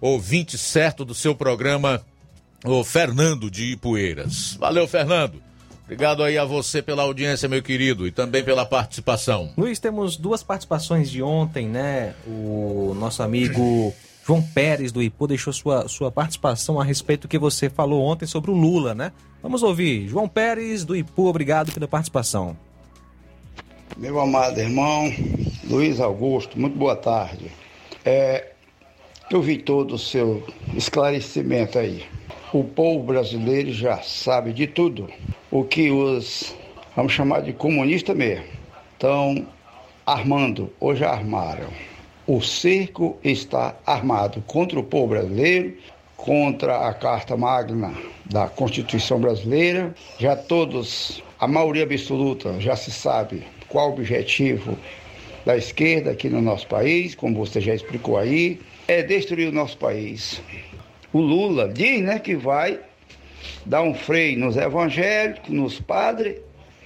ouvinte certo do seu programa, o Fernando de Ipueiras. Valeu, Fernando. Obrigado aí a você pela audiência, meu querido, e também pela participação. Luiz, temos duas participações de ontem, né? O nosso amigo João Pérez do Ipu deixou sua, sua participação a respeito do que você falou ontem sobre o Lula, né? Vamos ouvir. João Pérez do Ipu, obrigado pela participação. Meu amado irmão Luiz Augusto, muito boa tarde. É, eu vi todo o seu esclarecimento aí. O povo brasileiro já sabe de tudo. O que os, vamos chamar de comunista mesmo, estão armando já armaram. O cerco está armado contra o povo brasileiro, contra a Carta Magna da Constituição Brasileira. Já todos, a maioria absoluta, já se sabe qual o objetivo da esquerda aqui no nosso país, como você já explicou aí, é destruir o nosso país. O Lula diz né, que vai dar um freio nos evangélicos, nos padres,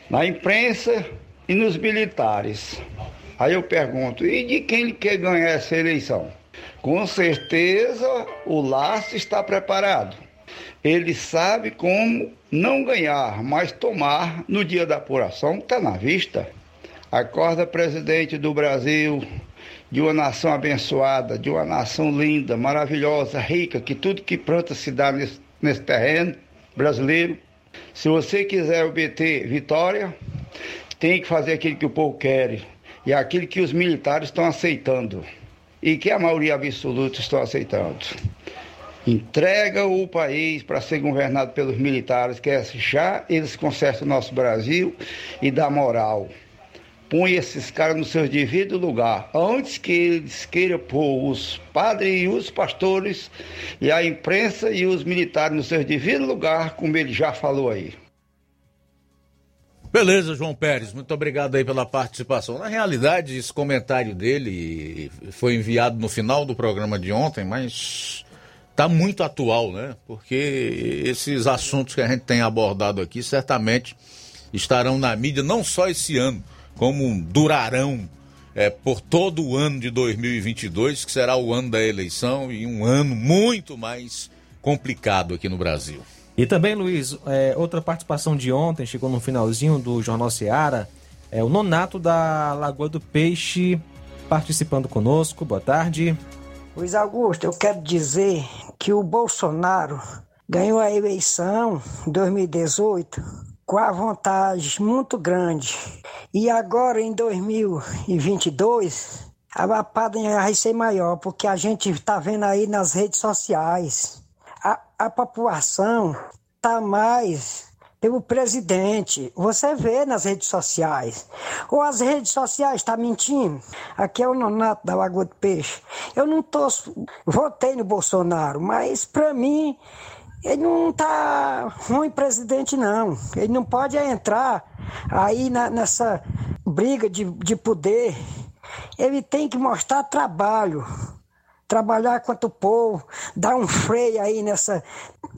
na imprensa e nos militares. Aí eu pergunto, e de quem ele quer ganhar essa eleição? Com certeza o laço está preparado. Ele sabe como não ganhar, mas tomar no dia da apuração, está na vista. Acorda, presidente do Brasil, de uma nação abençoada, de uma nação linda, maravilhosa, rica, que tudo que planta se dá nesse, nesse terreno brasileiro. Se você quiser obter vitória, tem que fazer aquilo que o povo quer e aquilo que os militares estão aceitando e que a maioria absoluta estão aceitando. Entrega o país para ser governado pelos militares, que é já eles consertam o nosso Brasil e dá moral. Põe esses caras no seu devido lugar, antes que eles queiram pôr os padres e os pastores e a imprensa e os militares no seu devido lugar, como ele já falou aí. Beleza, João Pérez, muito obrigado aí pela participação. Na realidade, esse comentário dele foi enviado no final do programa de ontem, mas está muito atual, né? Porque esses assuntos que a gente tem abordado aqui certamente estarão na mídia não só esse ano, como durarão é, por todo o ano de 2022, que será o ano da eleição e um ano muito mais complicado aqui no Brasil. E também, Luiz, é, outra participação de ontem, chegou no finalzinho do Jornal Seara, é o Nonato da Lagoa do Peixe participando conosco. Boa tarde. Luiz Augusto, eu quero dizer que o Bolsonaro ganhou a eleição em 2018 com a vantagem muito grande. E agora em 2022 a lapada vai ser maior, porque a gente está vendo aí nas redes sociais a, população está mais pelo presidente. Você vê nas redes sociais. Ou as redes sociais estão tá mentindo. Aqui é o Nonato da Lagoa do Peixe. Eu não tô, votei no Bolsonaro, mas para mim ele não tá ruim presidente não. Ele não pode entrar aí na, nessa briga de, de poder. Ele tem que mostrar trabalho trabalhar quanto o povo, dar um freio aí nessa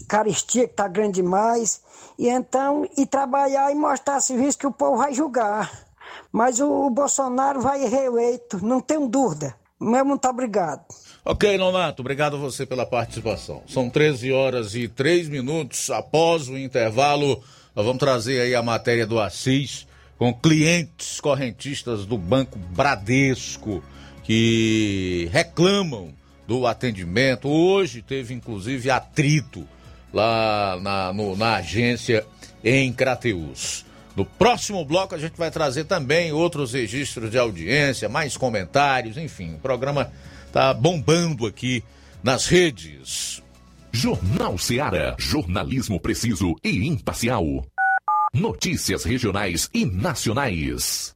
caristia que está grande demais, e então, e trabalhar e mostrar serviço que o povo vai julgar. Mas o, o Bolsonaro vai reeleito, não tenho dúvida. Meu muito obrigado. Ok, Nonato, obrigado a você pela participação. São 13 horas e 3 minutos após o intervalo. Nós vamos trazer aí a matéria do Assis com clientes correntistas do Banco Bradesco que reclamam do atendimento. Hoje teve inclusive atrito lá na, no, na agência em Crateus. No próximo bloco a gente vai trazer também outros registros de audiência, mais comentários, enfim, o programa tá bombando aqui nas redes. Jornal Seara, jornalismo preciso e imparcial. Notícias regionais e nacionais.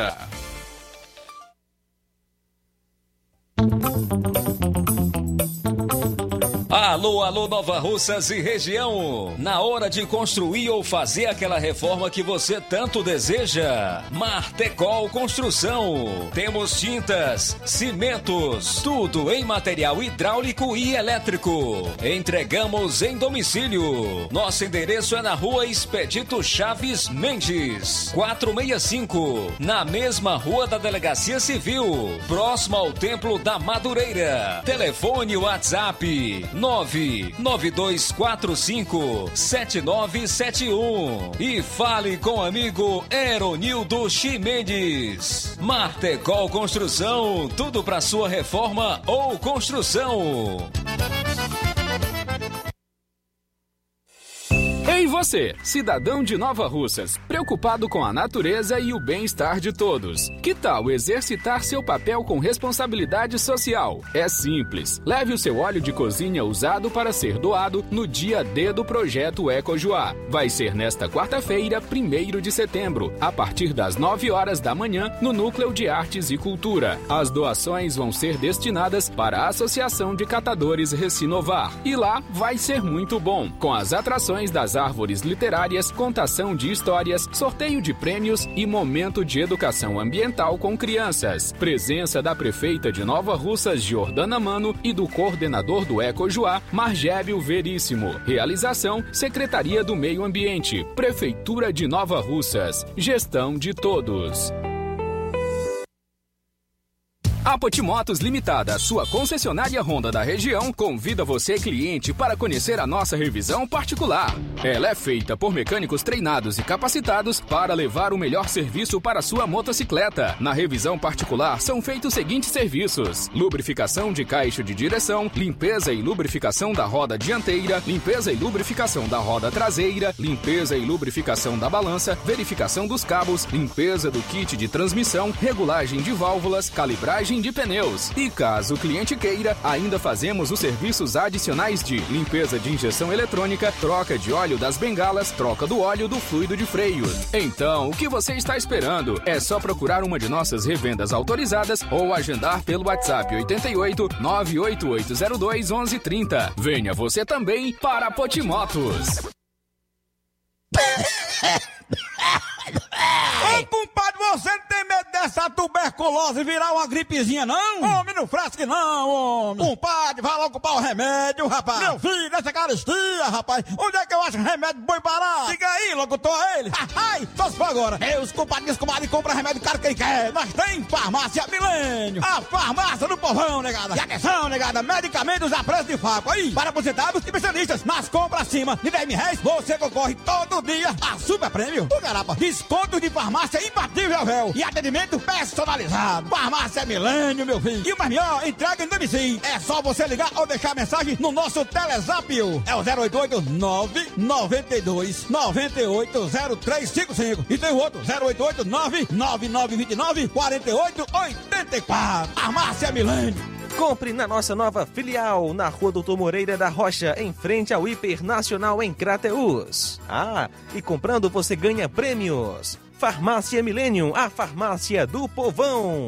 Yeah. Alô, alô, Nova Russas e região. Na hora de construir ou fazer aquela reforma que você tanto deseja, Martecol Construção. Temos tintas, cimentos, tudo em material hidráulico e elétrico. Entregamos em domicílio. Nosso endereço é na Rua Expedito Chaves Mendes, 465, na mesma Rua da Delegacia Civil, próximo ao Templo da Madureira. Telefone WhatsApp 99245 7971 e fale com o amigo Eronildo Chimendes. Martecol Construção, tudo para sua reforma ou construção. Você, cidadão de Nova Russas, preocupado com a natureza e o bem-estar de todos. Que tal exercitar seu papel com responsabilidade social? É simples. Leve o seu óleo de cozinha usado para ser doado no dia D do projeto Ecojoá. Vai ser nesta quarta-feira, 1 de setembro, a partir das 9 horas da manhã, no Núcleo de Artes e Cultura. As doações vão ser destinadas para a Associação de Catadores Recinovar. E lá vai ser muito bom, com as atrações das árvores literárias, contação de histórias, sorteio de prêmios e momento de educação ambiental com crianças. Presença da prefeita de Nova Russas, Jordana Mano, e do coordenador do Ecojuá, Margébio Veríssimo. Realização: Secretaria do Meio Ambiente, Prefeitura de Nova Russas. Gestão de todos. A Potimotos Limitada, sua concessionária Honda da região, convida você, cliente, para conhecer a nossa revisão particular. Ela é feita por mecânicos treinados e capacitados para levar o melhor serviço para sua motocicleta. Na revisão particular são feitos os seguintes serviços: lubrificação de caixa de direção, limpeza e lubrificação da roda dianteira, limpeza e lubrificação da roda traseira, limpeza e lubrificação da balança, verificação dos cabos, limpeza do kit de transmissão, regulagem de válvulas, calibragem de pneus. E caso o cliente queira, ainda fazemos os serviços adicionais de limpeza de injeção eletrônica, troca de óleo das bengalas, troca do óleo do fluido de freio. Então, o que você está esperando? É só procurar uma de nossas revendas autorizadas ou agendar pelo WhatsApp 88 98802 1130. Venha você também para a <laughs> Ô, compadre, você não tem medo dessa tuberculose virar uma gripezinha, não? Homem, não fresque não, homem. Compadre, vai logo comprar o remédio, rapaz. Meu filho, nessa caristia, rapaz. Onde é que eu acho remédio bom e barato? Diga aí, locutor, ele. Ai, só se for agora. Meus compadres, comadre, compra remédio caro quem quer. Nós tem farmácia Milênio. A farmácia do povão, negada. E atenção, negada, medicamentos a preço de faco. Aí, para aposentados e especialistas. Nas compras acima de 10 mil reais, você concorre todo dia a super prêmio. O garapa, desconto de farmácia imbatível, véu. E atendimento personalizado. Farmácia Milênio, meu filho. E o mais melhor, entrega em domicílio. É só você ligar ou deixar mensagem no nosso Telezap. É o 088 992 98 0355. E tem o outro, 088 99929 4884. Farmácia Milênio. Compre na nossa nova filial, na Rua Doutor Moreira da Rocha, em frente ao Hipernacional em Crateus. Ah, e comprando você ganha prêmios. Farmácia Millennium, a farmácia do povão.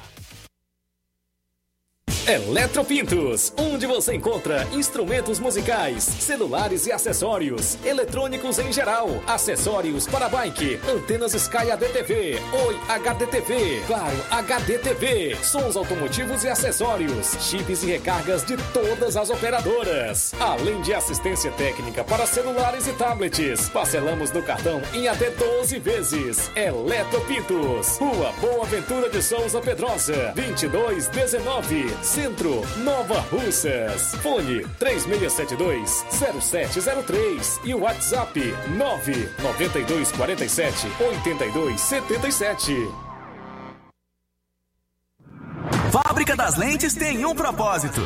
Eletropintos, onde você encontra instrumentos musicais, celulares e acessórios, eletrônicos em geral, acessórios para bike, antenas Sky ADTV, Oi HDTV, Claro HDTV, sons automotivos e acessórios, chips e recargas de todas as operadoras, além de assistência técnica para celulares e tablets. Parcelamos no cartão em até 12 vezes. Eletropintos, Rua Boa Ventura de Souza Pedrosa, 2219. Centro, Nova Russas. Fone 3672-0703 e WhatsApp 99247-8277. Fábrica das Lentes tem um propósito.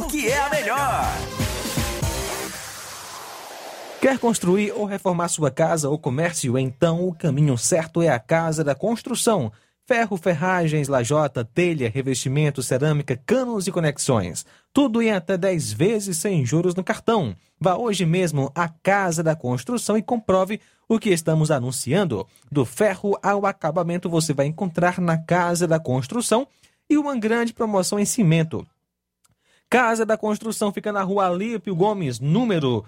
porque é a melhor. Quer construir ou reformar sua casa ou comércio? Então o caminho certo é a Casa da Construção. Ferro, ferragens, lajota, telha, revestimento, cerâmica, canos e conexões. Tudo em até 10 vezes sem juros no cartão. Vá hoje mesmo à Casa da Construção e comprove o que estamos anunciando. Do ferro ao acabamento você vai encontrar na Casa da Construção e uma grande promoção em cimento. Casa da Construção fica na rua Alípio Gomes, número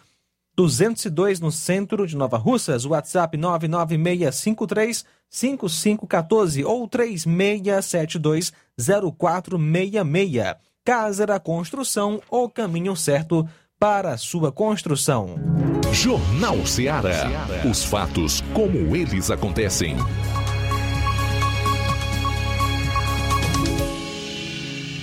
202, no centro de Nova Russas. WhatsApp 996535514 ou 36720466. Casa da Construção, o caminho certo para a sua construção. Jornal Ceará. Os fatos como eles acontecem.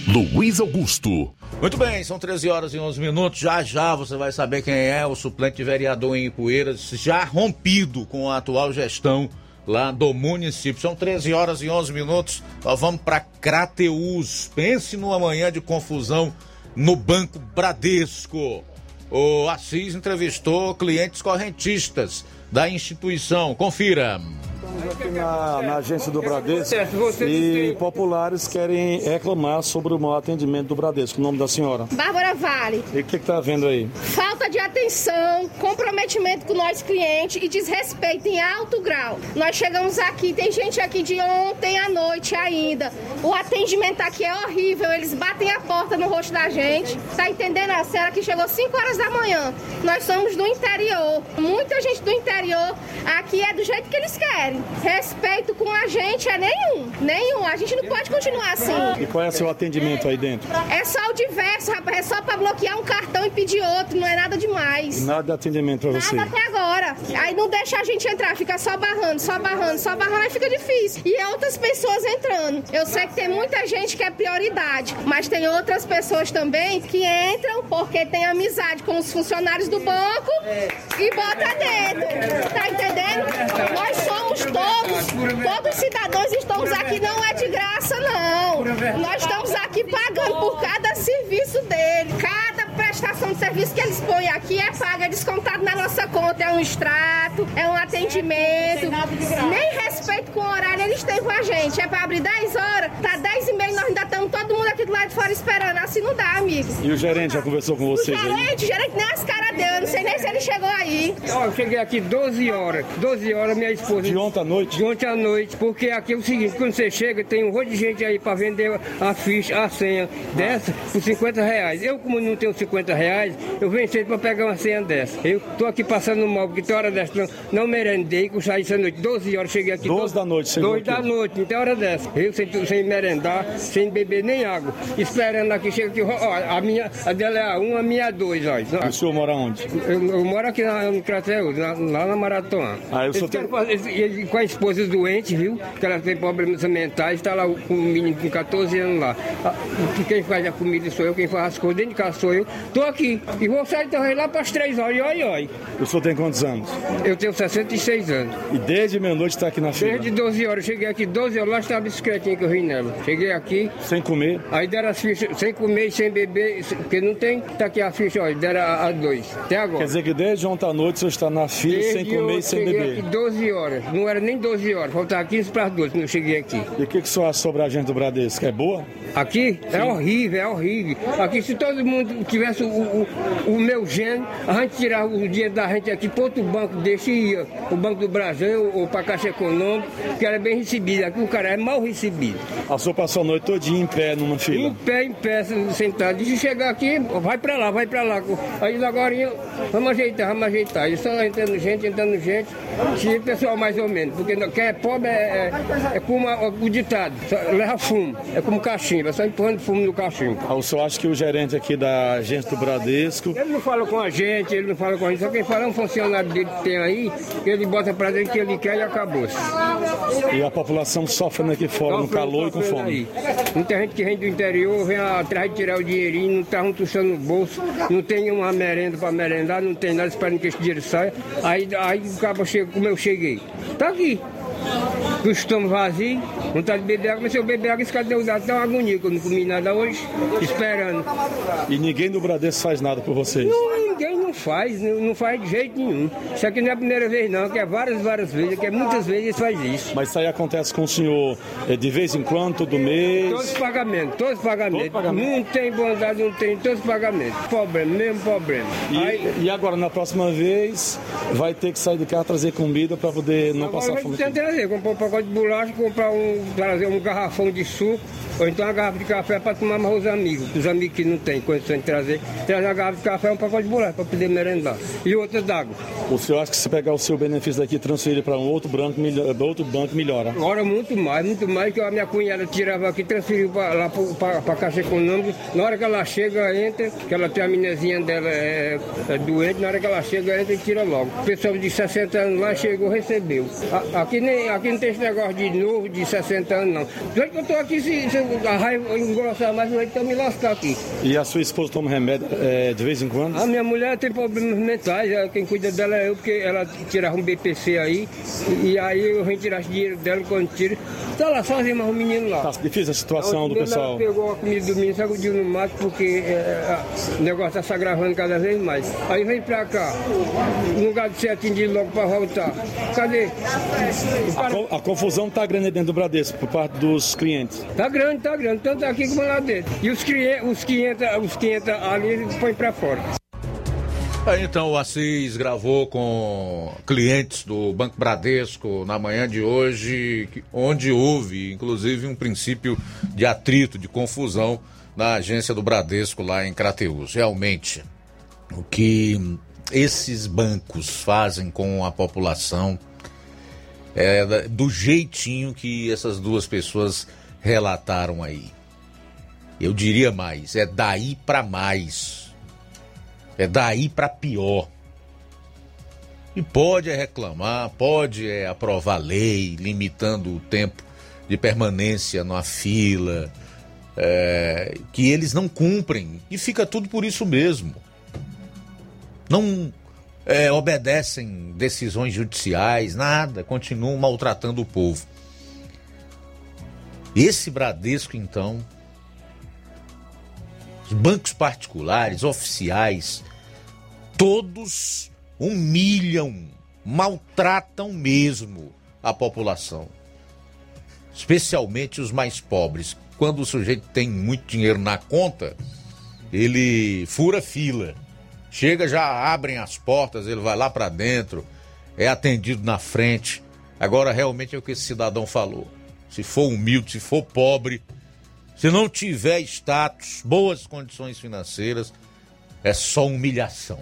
Luiz Augusto. Muito bem, são 13 horas e 11 minutos. Já já você vai saber quem é o suplente vereador em Ipueiras, já rompido com a atual gestão lá do município. São 13 horas e 11 minutos. Nós vamos para Crateus. Pense numa manhã de confusão no Banco Bradesco. O Assis entrevistou clientes correntistas da instituição. Confira. Estamos aqui na, na agência do Bradesco e populares querem reclamar sobre o mau atendimento do Bradesco. O nome da senhora? Bárbara Vale. E o que está vendo aí? Falta de atenção, comprometimento com nós clientes e desrespeito em alto grau. Nós chegamos aqui, tem gente aqui de ontem à noite ainda. O atendimento aqui é horrível, eles batem a porta no rosto da gente. Tá entendendo? A senhora que chegou 5 horas da manhã. Nós somos do interior. Muita gente do interior aqui é do jeito que eles querem. Respeito com a gente é nenhum. Nenhum. A gente não pode continuar assim. E qual é o seu atendimento aí dentro? É só o diverso, rapaz. É só pra bloquear um cartão e pedir outro. Não é nada demais. Nada de atendimento para você. Nada até agora. Aí não deixa a gente entrar, fica só barrando, só barrando, só barrando, aí fica difícil. E outras pessoas entrando. Eu sei que tem muita gente que é prioridade, mas tem outras pessoas também que entram porque tem amizade com os funcionários do banco e bota dentro. Tá entendendo? Nós somos todos, todos cidadãos estamos aqui, não é de graça, não. Nós estamos aqui pagando por cada serviço dele. Cada prestação de serviço que eles põem aqui é paga, é descontado na nossa conta. É um extrato, é um atendimento. Nem respeito com o horário eles têm com a gente. É pra abrir 10 horas, tá 10 e meia, nós ainda estamos todo mundo aqui do lado de fora esperando. Assim não dá, amigo. E o gerente já conversou com O vocês aí? gerente, o gerente nem as caras deu, eu não sei nem se ele chegou aí. Ó, eu cheguei aqui 12 horas. 12 horas, minha esposa. De ontem à noite? De ontem à noite. Porque aqui é o seguinte, quando você chega, tem um monte de gente aí pra vender a ficha, a senha dessa por 50 reais. Eu, como não tenho 50 reais, eu venho cedo pra pegar uma senha dessa. Eu tô aqui passando mal, porque tem hora dessa, não, não merendei, que eu saí essa noite. 12 horas, cheguei aqui. 12 da noite, chegou 12 da aqui. noite, não tem hora dessa. Eu sem, sem merendar, sem beber nem água. Esperando aqui, chega aqui, ó, a minha, a dela é a 1, a minha é a 2, ó. O senhor mora onde? Eu, eu moro aqui na, no Crateus, lá, na Maratona. Ah, eu sou Eles fazer- eles- eles- com a esposa doente, viu? Que ela tem problemas mentais, está lá com um menino com 14 anos lá. Ah, Quem faz a comida sou eu, quem faz as coisas dentro de casa sou eu. Tô aqui. E vou sair então lá para as 3 horas. E oi, oi. O senhor tem quantos anos? Eu tenho 66 anos. E desde meia-noite está aqui na fila? Desde 12 horas, cheguei aqui 12 horas, lá estava a bicicletinha que eu vim nela. Cheguei aqui. Sem comer? Aí deram as fichas, sem comer e sem beber, porque não tem. Tá aqui a ficha, olha, deram a, a dois. Até agora. Quer dizer que desde ontem à noite o senhor está na fila sem Desde comer eu e sem beber? aqui 12 horas. Não era nem 12 horas, faltava 15 para as 12 quando eu cheguei aqui. E o que, que o senhor acha sobre a gente do Bradesco? É boa? Aqui é horrível, é horrível. Aqui se todo mundo tivesse o, o, o meu gênio, a gente tirava o dinheiro da gente aqui para outro banco desse e ia. O Banco do Brasil ou para a Caixa Econômica, que era bem recebido. Aqui o cara é mal recebido. Ah, O senhor passou a noite todinha em pé numa fila? Em pé, em pé, sentado. E se chegar aqui, vai pra lá, vai pra lá. Aí agora vamos ajeitar, vamos ajeitar. E só entrando gente, entrando gente. Se o pessoal mais ou menos. Porque quem é pobre é, é, é como a- o ditado, só leva fumo. É como cachimbo, é só empurrando fumo no cachimbo. Ah, o senhor acha que o gerente aqui da agência do Bradesco Ele não fala com a gente, ele não fala com a gente. Só quem fala é um funcionário dele que tem aí, que ele bota pra dentro o que ele quer e acabou. e a população sofrendo aqui fora no calor e com fome? Muita gente que vem do interior, vem atrás de tirar o dinheirinho, não tá tuchando no bolso, não tem uma merenda para merendar, não tem nada esperando que esse dinheiro saia. Aí, aí o cabo chega como eu cheguei. Tá aqui. O estômago vazio, vontade de beber água, mas se eu beber água, esse cara deu até uma agonia, que eu não comi nada hoje, esperando. E ninguém do Bradesco faz nada por vocês? Não, ninguém, não faz, não, faz de jeito nenhum. Isso aqui não é a primeira vez não, que é várias, várias vezes, que é muitas vezes eles fazem isso. Mas isso aí acontece com o senhor eh, de vez em quando, todo mês? Todos os pagamentos, todos os pagamentos. Não tem bondade, não tem todos os pagamentos. Problema, mesmo problema. E, Aí, e agora, na próxima vez, vai ter que sair de casa trazer comida para poder não Agora passar vai fome. ter que trazer, comprar um pacote de bolacha, comprar um, trazer um garrafão de suco, ou então uma garrafa de café para tomar mais os amigos, os amigos que não têm condição de trazer, trazer uma garrafa de café e um pacote de bolacha para poder merendar. E outras d'água. O senhor acha que se pegar o seu benefício daqui e transferir para um outro, branco, melho- outro banco, melhora? Agora muito mais, muito mais que a minha cunhada tirava aqui, transferiu pra, lá para a Caixa Econômica. Na hora que ela chega, entra, que ela tem a meninazinha dela é, é doente, na hora que ela chega, entra e tira logo. O pessoal de 60 anos lá chegou, recebeu. A- aqui, nem, aqui não tem esse negócio de novo, de 60 anos, não. Jeito que eu tô aqui, se, se a raiva engrossar mais, eu vou me lascar aqui. E a sua esposa toma remédio eh, de vez em quando? A minha mulher tem problemas mentais, ela- quem cuida dela é eu, porque ela tirava um BPC aí, e, aí eu vim tirar esse dinheiro dela quando tira. Tá lá sozinho, mas o menino lá. Tá difícil a situação do Ela pessoal. pegou a comida do menino, sacudiu no mato, porque é, a- o negócio tá se agravando cada vez mais. Aí vem pra cá, no lugar de ser atendido logo pra voltar. Cadê? O A, cara- co- a confusão tá grande dentro do Bradesco por parte dos clientes. Tá grande, tá grande, tanto aqui como lá dentro. E os 500, os 500, os 500 ali, eles põem pra fora. Aí então o Assis gravou com clientes do Banco Bradesco na manhã de hoje, onde houve inclusive um princípio de atrito, de confusão na agência do Bradesco lá em Crateus. Realmente, o que esses bancos fazem com a população é do jeitinho que essas duas pessoas relataram aí. Eu diria mais, é daí para mais. É daí para pior. E pode é reclamar, pode é aprovar lei limitando o tempo de permanência na fila, é, que eles não cumprem. E fica tudo por isso mesmo. Não é, obedecem decisões judiciais, nada, continuam maltratando o povo. Esse Bradesco, então, os bancos particulares, oficiais, todos humilham, maltratam mesmo a população. Especialmente os mais pobres. Quando o sujeito tem muito dinheiro na conta, ele fura fila. Chega, já abrem as portas, ele vai lá para dentro, é atendido na frente. Agora, realmente é o que esse cidadão falou. Se for humilde, se for pobre, se não tiver status, boas condições financeiras, é só humilhação.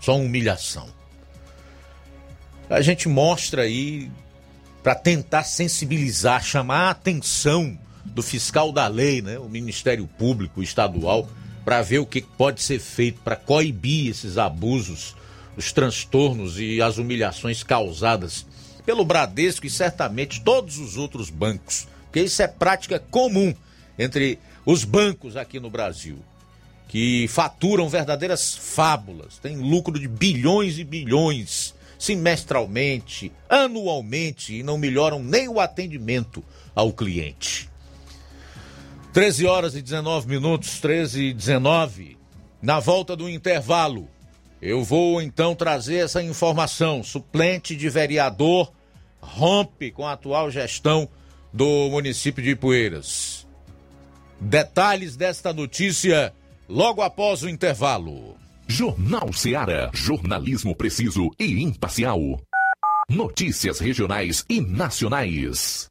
Só humilhação. A gente mostra aí para tentar sensibilizar, chamar a atenção do fiscal da lei, né, o Ministério Público Estadual, para ver o que pode ser feito para coibir esses abusos, os transtornos e as humilhações causadas pelo Bradesco e certamente todos os outros bancos, porque isso é prática comum entre os bancos aqui no Brasil, que faturam verdadeiras fábulas, têm lucro de bilhões e bilhões semestralmente, anualmente e não melhoram nem o atendimento ao cliente. 13 horas e 19 minutos, 13 e 19. Na volta do intervalo, eu vou então trazer essa informação. Suplente de vereador rompe com a atual gestão do município de Ipueiras. Detalhes desta notícia logo após o intervalo. Jornal Seara. Jornalismo preciso e imparcial. Notícias regionais e nacionais.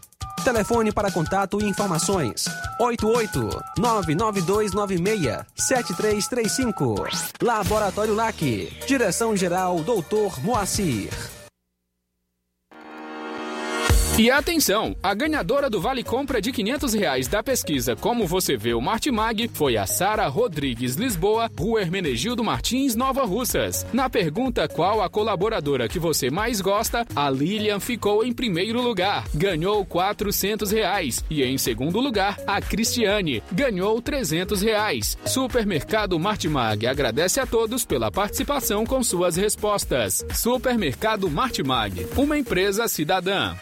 Telefone para contato e informações: 88-99296-7335. Laboratório LAC. Direção-Geral Dr. Moacir. E atenção, a ganhadora do Vale Compra de 500 reais da pesquisa Como Você Vê o Martimag foi a Sara Rodrigues Lisboa, Rua Hermenegildo Martins, Nova Russas. Na pergunta qual a colaboradora que você mais gosta, a Lilian ficou em primeiro lugar, ganhou 400 reais. E em segundo lugar, a Cristiane, ganhou 300 reais. Supermercado Martimag agradece a todos pela participação com suas respostas. Supermercado Martimag, uma empresa cidadã.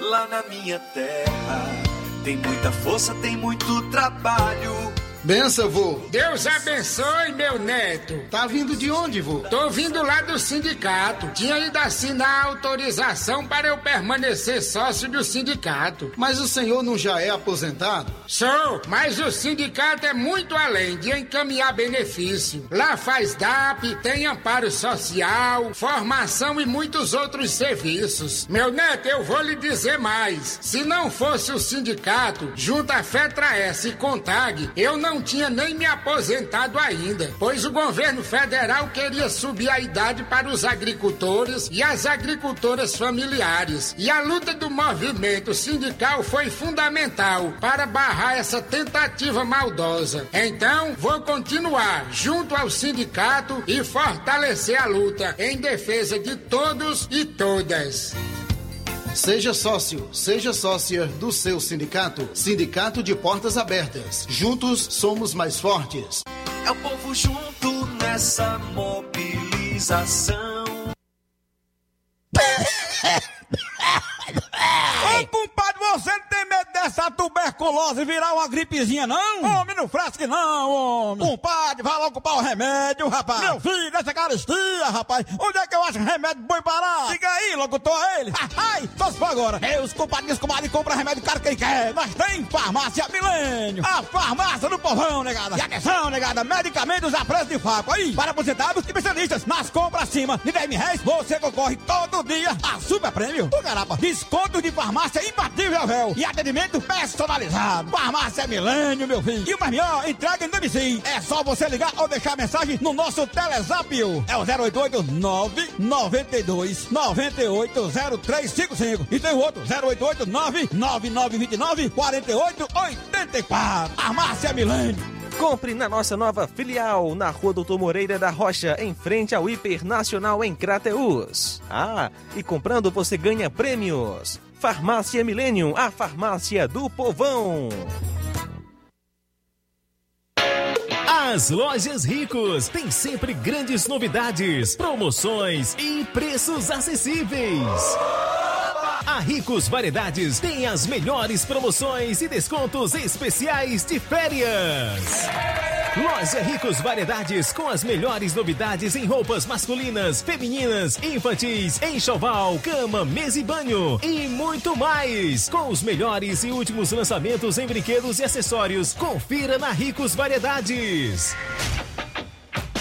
Lá na minha terra tem muita força, tem muito trabalho. Benção, vô. Deus abençoe, meu neto. Tá vindo de onde, vô? Tô vindo lá do sindicato. Tinha ido assinar autorização para eu permanecer sócio do sindicato. Mas o senhor não já é aposentado? Sou, mas o sindicato é muito além de encaminhar benefício. Lá faz DAP, tem amparo social, formação e muitos outros serviços. Meu neto, eu vou lhe dizer mais. Se não fosse o sindicato, junto à Fetra S e Contag, eu não tinha nem me aposentado ainda, pois o governo federal queria subir a idade para os agricultores e as agricultoras familiares. E a luta do movimento sindical foi fundamental para barrar essa tentativa maldosa. Então, vou continuar junto ao sindicato e fortalecer a luta em defesa de todos e todas. Seja sócio, seja sócia do seu sindicato. Sindicato de Portas Abertas. Juntos somos mais fortes. É o povo junto nessa mobilização. <laughs> Ô, compadre, você dessa tuberculose virar uma gripezinha, não? Homem, não frasque não, homem. Compadre, vai logo comprar o remédio, rapaz. Meu filho, essa caristia, rapaz. Onde é que eu acho remédio bom parar? Diga aí, locutor, ele. Ai, só se for agora. Meus compadres, comadre, compra remédio caro quem quer. Nós tem farmácia Milênio. A farmácia do povão, negada. E atenção, negada, medicamentos a preço de faco. Aí, para aposentados e especialistas. Nas compras acima de 10 mil reais, você concorre todo dia a super prêmio. O garapa, desconto de farmácia imbatível, véu. E atendimento personalizado. Farmácia Milênio, meu filho. E o mais melhor, entrega em domicílio. É só você ligar ou deixar mensagem no nosso Telezap. É o 088 992 980355. E tem o outro, 088 99929 4884. Farmácia Milênio. Compre na nossa nova filial, na rua Doutor Moreira da Rocha, em frente ao Hiper Nacional em Crateus. Ah, e comprando você ganha prêmios. Farmácia Millennium, a farmácia do povão. As lojas Ricos têm sempre grandes novidades, promoções e preços acessíveis. A Ricos Variedades tem as melhores promoções e descontos especiais de férias. Loja Ricos Variedades com as melhores novidades em roupas masculinas, femininas, infantis, enxoval, cama, mesa e banho e muito mais. Com os melhores e últimos lançamentos em brinquedos e acessórios, confira na Ricos Variedades.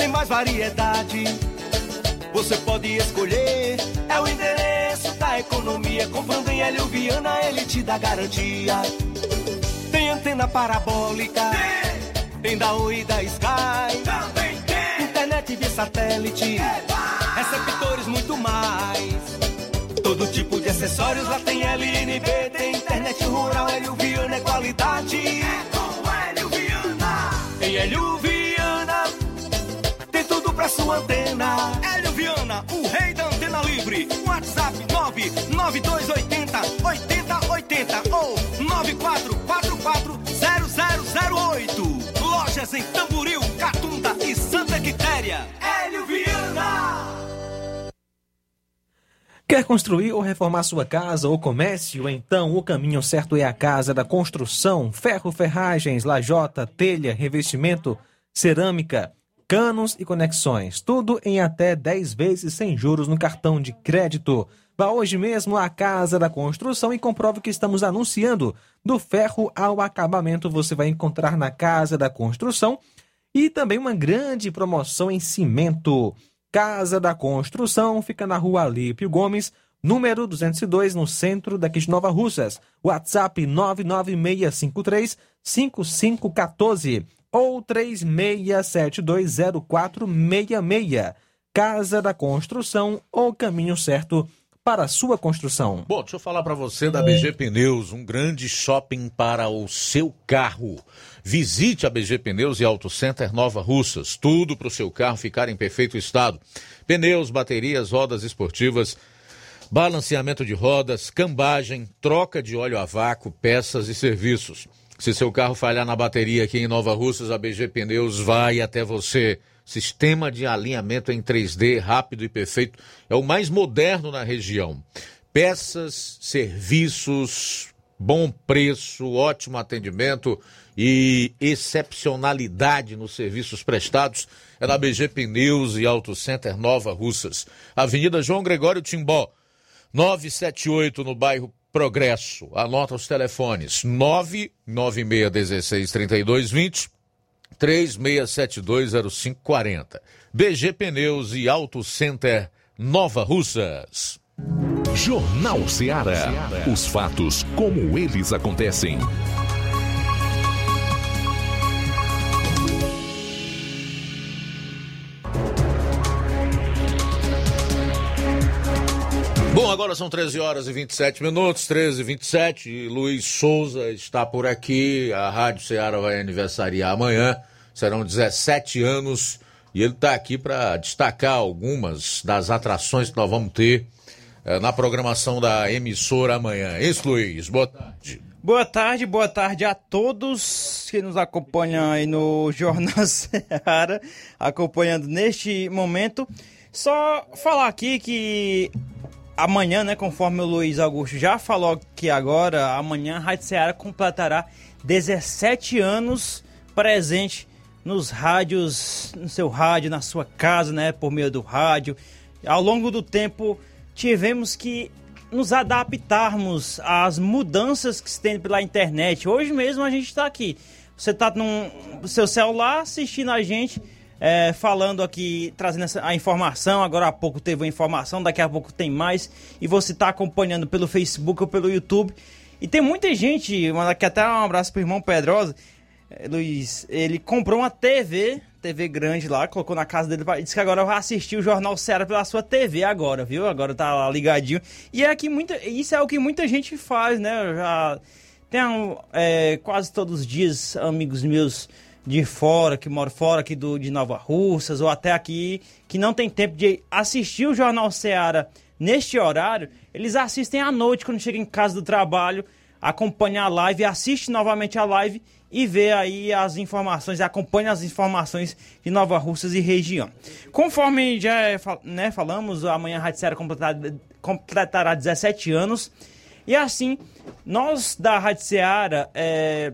tem mais variedade. Você pode escolher. É o endereço da economia. Comprando em Elhuviana, ele te dá garantia. Tem antena parabólica. Tem, tem da Oi e da Sky. Também tem. Internet via satélite. Receptores muito mais. Todo tipo de acessórios lá tem LNB, tem internet rural, Hélio Viana é qualidade. É com Hélio Viana. Em Hélio Viana pra sua antena. Hélio Viana, o rei da antena livre. WhatsApp 99280 8080 ou 94440008. Lojas em Tamboril, Catunda e Santa Quitéria. Hélio Viana. Quer construir ou reformar sua casa ou comércio? Então o caminho certo é a Casa da Construção. Ferro, ferragens, lajota, telha, revestimento, cerâmica, canos e conexões. Tudo em até 10 vezes sem juros no cartão de crédito. Vá hoje mesmo à Casa da Construção e comprove que estamos anunciando. Do ferro ao acabamento você vai encontrar na Casa da Construção e também uma grande promoção em cimento. Casa da Construção fica na rua Alípio Gomes, número 202, no centro daqui de Nova Russas. WhatsApp 99653 5514 ou 36720466. Casa da Construção, o caminho certo para a sua construção. Bom, deixa eu falar para você da BG Pneus, um grande shopping para o seu carro. Visite a BG Pneus e Auto Center Nova Russas. Tudo para o seu carro ficar em perfeito estado. Pneus, baterias, rodas esportivas, balanceamento de rodas, cambagem, troca de óleo a vácuo, peças e serviços. Se seu carro falhar na bateria aqui em Nova Russas, a BG Pneus vai até você. Sistema de alinhamento em 3D rápido e perfeito é o mais moderno na região. Peças, serviços, bom preço, ótimo atendimento e excepcionalidade nos serviços prestados é na BG Pneus e Auto Center Nova Russas. Avenida João Gregório Timbó, 978 no bairro Progresso. Anota os telefones: 996163220, 36720540. BG Pneus e Auto Center Nova Russas. Jornal Ceará. Os fatos como eles acontecem. Bom, agora são 13 horas e 27 minutos, 13 e 27. E Luiz Souza está por aqui. A Rádio Ceará vai aniversariar amanhã. Serão 17 anos. E ele está aqui para destacar algumas das atrações que nós vamos ter eh, na programação da emissora amanhã. Isso, Luiz. Boa tarde. Boa tarde, boa tarde a todos que nos acompanham aí no Jornal <laughs> Ceará, acompanhando neste momento. Só falar aqui que amanhã, né, conforme o Luiz Augusto já falou que agora, amanhã a Rádio Ceará completará 17 anos presente nos rádios, no seu rádio, na sua casa, né, por meio do rádio. Ao longo do tempo, tivemos que nos adaptarmos às mudanças que se tem pela internet. Hoje mesmo a gente está aqui. Você está no seu celular assistindo a gente, é, falando aqui, trazendo essa, a informação. Agora há pouco teve uma informação, daqui a pouco tem mais. E você está acompanhando pelo Facebook ou pelo YouTube. E tem muita gente, manda aqui até um abraço pro irmão Pedrosa. É, Luiz, ele comprou uma TV TV grande lá, colocou na casa dele, disse que agora vai assistir o Jornal Ceará pela sua TV agora, viu? Agora tá lá ligadinho. E é que muita, isso é o que muita gente faz, né? Eu já tenho é, quase todos os dias amigos meus de fora, que moram fora aqui do, de Nova Russas, ou até aqui, que não tem tempo de assistir o Jornal Ceará neste horário, eles assistem à noite, quando chegam em casa do trabalho, acompanham a live, assistem novamente a live e vê aí as informações, acompanha as informações de Nova Russas e região. Conforme já né, falamos, amanhã a Rádio Ceará completará, completará 17 anos. E assim, nós da Rádio Ceará é,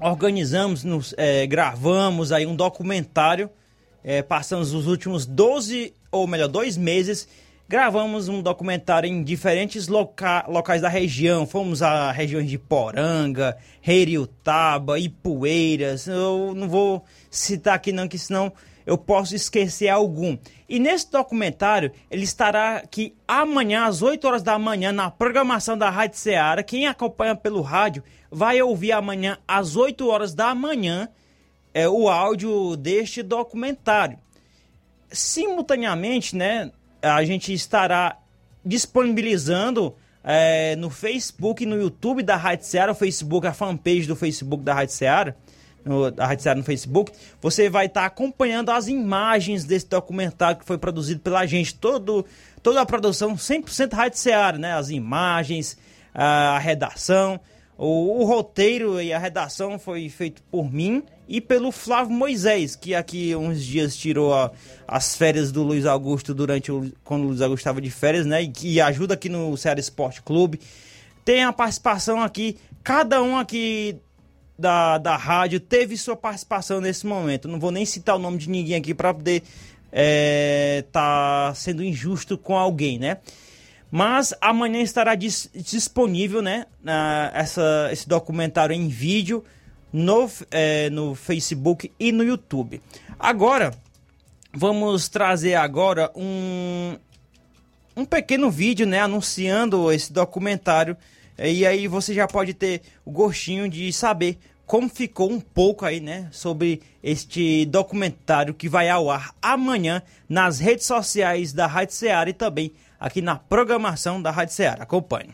organizamos, nos, é, gravamos aí um documentário, é, passamos os últimos 12, ou melhor, dois meses Gravamos um documentário em diferentes loca locais da região. Fomos a regiões de Poranga, Reiriutaba, Ipueiras. Eu não vou citar aqui não, que senão eu posso esquecer algum. E nesse documentário, ele estará aqui amanhã, às 8 horas da manhã, na programação da Rádio Ceará. Quem acompanha pelo rádio vai ouvir amanhã, às 8 horas da manhã, é, o áudio deste documentário. Simultaneamente, né, a gente estará disponibilizando é, no Facebook e no YouTube da Rádio Seara, o Facebook, a fanpage do Facebook da Rádio Seara, no, Rádio Seara no Facebook, você vai estar tá acompanhando as imagens desse documentário que foi produzido pela gente, todo, toda a produção 100% Rádio Seara, né? As imagens, a, a redação, O, o, roteiro e a redação foi feito por mim e pelo Flávio Moisés, que aqui uns dias tirou a, as férias do Luiz Augusto durante o, quando o Luiz Augusto estava de férias, né? E ajuda aqui no Ceará Esporte Clube. Tem a participação aqui, cada um aqui da, da rádio teve sua participação nesse momento. Não vou nem citar o nome de ninguém aqui para poder é, tá sendo injusto com alguém, né? Mas amanhã estará dis disponível, né? Uh, essa, esse documentário em vídeo no, é, no Facebook e no YouTube. Agora, vamos trazer agora um, um pequeno vídeo, né? Anunciando esse documentário. E aí você já pode ter o gostinho de saber como ficou um pouco aí, né, sobre este documentário que vai ao ar amanhã nas redes sociais da Rádio Ceará e também aqui na programação da Rádio Ceará. Acompanhe.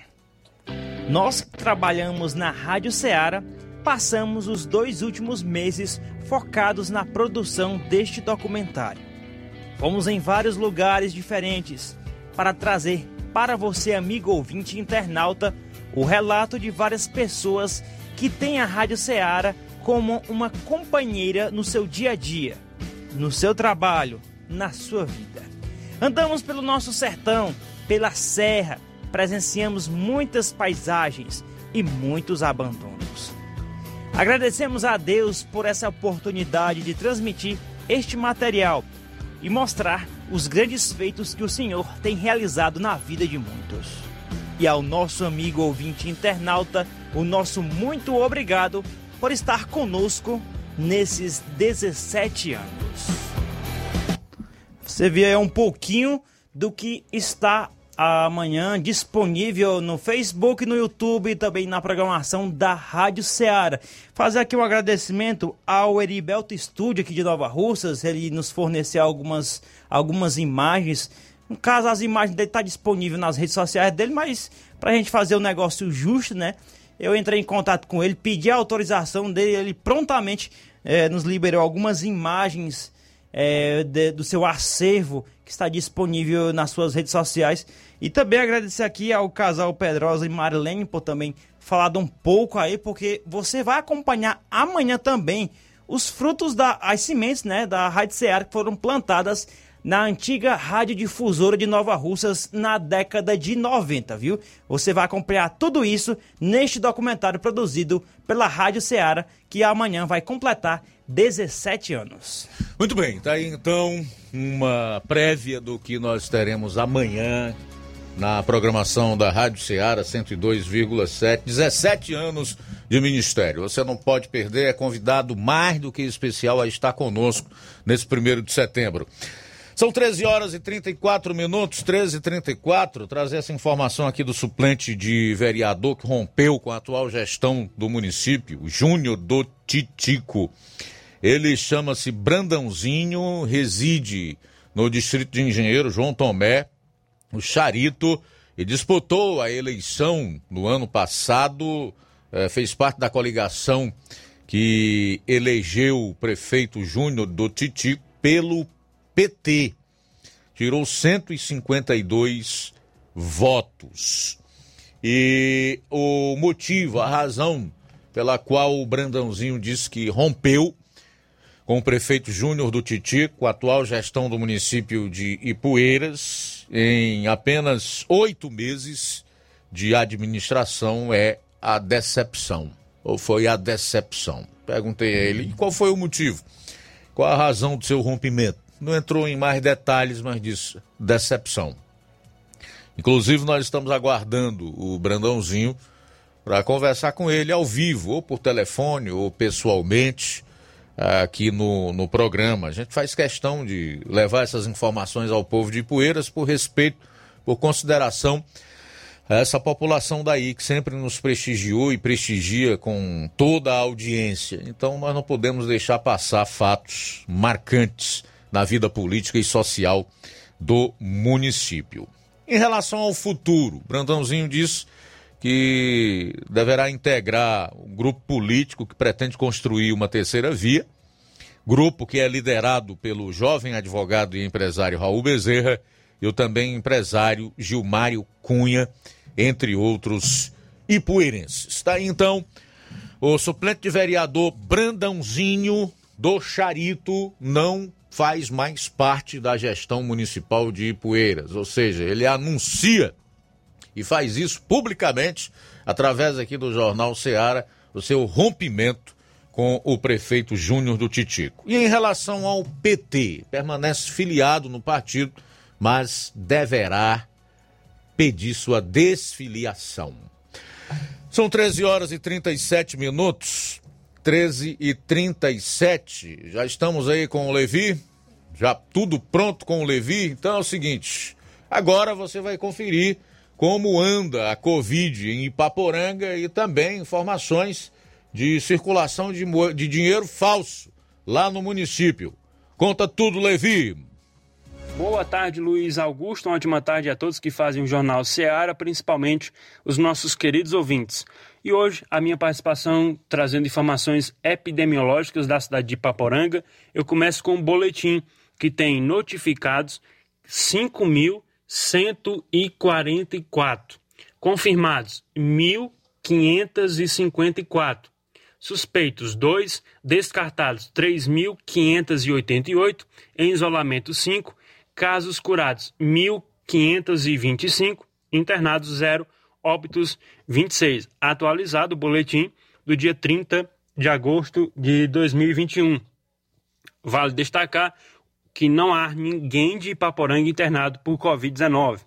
Nós que trabalhamos na Rádio Ceará passamos os dois últimos meses focados na produção deste documentário. Fomos em vários lugares diferentes para trazer para você, amigo ouvinte internauta, o relato de várias pessoas que tem a Rádio Ceará como uma companheira no seu dia a dia, no seu trabalho, na sua vida. Andamos pelo nosso sertão, pela serra, presenciamos muitas paisagens e muitos abandonos. Agradecemos a Deus por essa oportunidade de transmitir este material e mostrar os grandes feitos que o Senhor tem realizado na vida de muitos. E ao nosso amigo ouvinte internauta, o nosso muito obrigado por estar conosco nesses 17 anos. Você vê aí um pouquinho do que está amanhã disponível no Facebook, no YouTube e também na programação da Rádio Ceará. Fazer aqui um agradecimento ao Eribelto Estúdio aqui de Nova Russas, ele nos forneceu algumas, algumas imagens. No caso, as imagens dele estão tá disponíveis nas redes sociais dele, mas para a gente fazer o negócio justo, né? Eu entrei em contato com ele, pedi a autorização dele, ele prontamente é, nos liberou algumas imagens é, de, do seu acervo que está disponível nas suas redes sociais. E também agradecer aqui ao casal Pedrosa e Marilene por também falado um pouco aí, porque você vai acompanhar amanhã também os frutos das sementes né, da Rádio Seara que foram plantadas na antiga radiodifusora de Nova Russas na década de 90, viu? Você vai acompanhar tudo isso neste documentário produzido pela Rádio Ceará, que amanhã vai completar 17 anos. Muito bem, tá aí então uma prévia do que nós teremos amanhã na programação da Rádio Ceará 102,7, 17 anos de ministério. Você não pode perder, é convidado mais do que especial a estar conosco nesse primeiro de setembro. São 13 horas e 34 minutos, 13 e 34. Trazer essa informação aqui do suplente de vereador que rompeu com a atual gestão do município, Júnior do Titico. Ele chama-se Brandãozinho, reside no distrito de Engenheiro João Tomé, o Charito, e disputou a eleição no ano passado, eh, fez parte da coligação que elegeu o prefeito Júnior do Titico pelo PT tirou 152 votos. E o motivo, a razão pela qual o Brandãozinho disse que rompeu com o prefeito Júnior do Titico, atual gestão do município de Ipueiras, em apenas oito meses de administração, é a decepção. Ou foi a decepção? Perguntei a ele, qual foi o motivo? Qual a razão do seu rompimento? Não entrou em mais detalhes, mas disse decepção. Inclusive, nós estamos aguardando o Brandãozinho para conversar com ele ao vivo, ou por telefone, ou pessoalmente, aqui no, no programa. A gente faz questão de levar essas informações ao povo de Poeiras por respeito, por consideração a essa população daí que sempre nos prestigiou e prestigia com toda a audiência. Então, nós não podemos deixar passar fatos marcantes na vida política e social do município. Em relação ao futuro, Brandãozinho diz que deverá integrar um grupo político que pretende construir uma terceira via, grupo que é liderado pelo jovem advogado e empresário Raul Bezerra e o também empresário Gilmário Cunha, entre outros ipueirenses. Está aí então o suplente de vereador Brandãozinho do Charito não faz mais parte da gestão municipal de Ipueiras, ou seja, ele anuncia e faz isso publicamente através aqui do jornal Ceará o seu rompimento com o prefeito Júnior do Titico. E em relação ao PT, permanece filiado no partido, mas deverá pedir sua desfiliação. São 13 horas e 37 minutos. 13 e 37. Já estamos aí com o Levi. Já tudo pronto com o Levi. Então é o seguinte: agora você vai conferir como anda a Covid em Ipaporanga e também informações de circulação de, de dinheiro falso lá no município. Conta tudo, Levi. Boa tarde, Luiz Augusto. Uma ótima tarde a todos que fazem o Jornal Seara, principalmente os nossos queridos ouvintes. E hoje, a minha participação trazendo informações epidemiológicas da cidade de Paporanga. Eu começo com um boletim que tem notificados 5.144, confirmados 1.554, suspeitos 2, descartados 3.588, em isolamento 5 casos curados 1.525, internados 0, óbitos 26. Atualizado o boletim do dia 30 de agosto de 2021. Vale destacar que não há ninguém de Ipaporanga internado por Covid-19.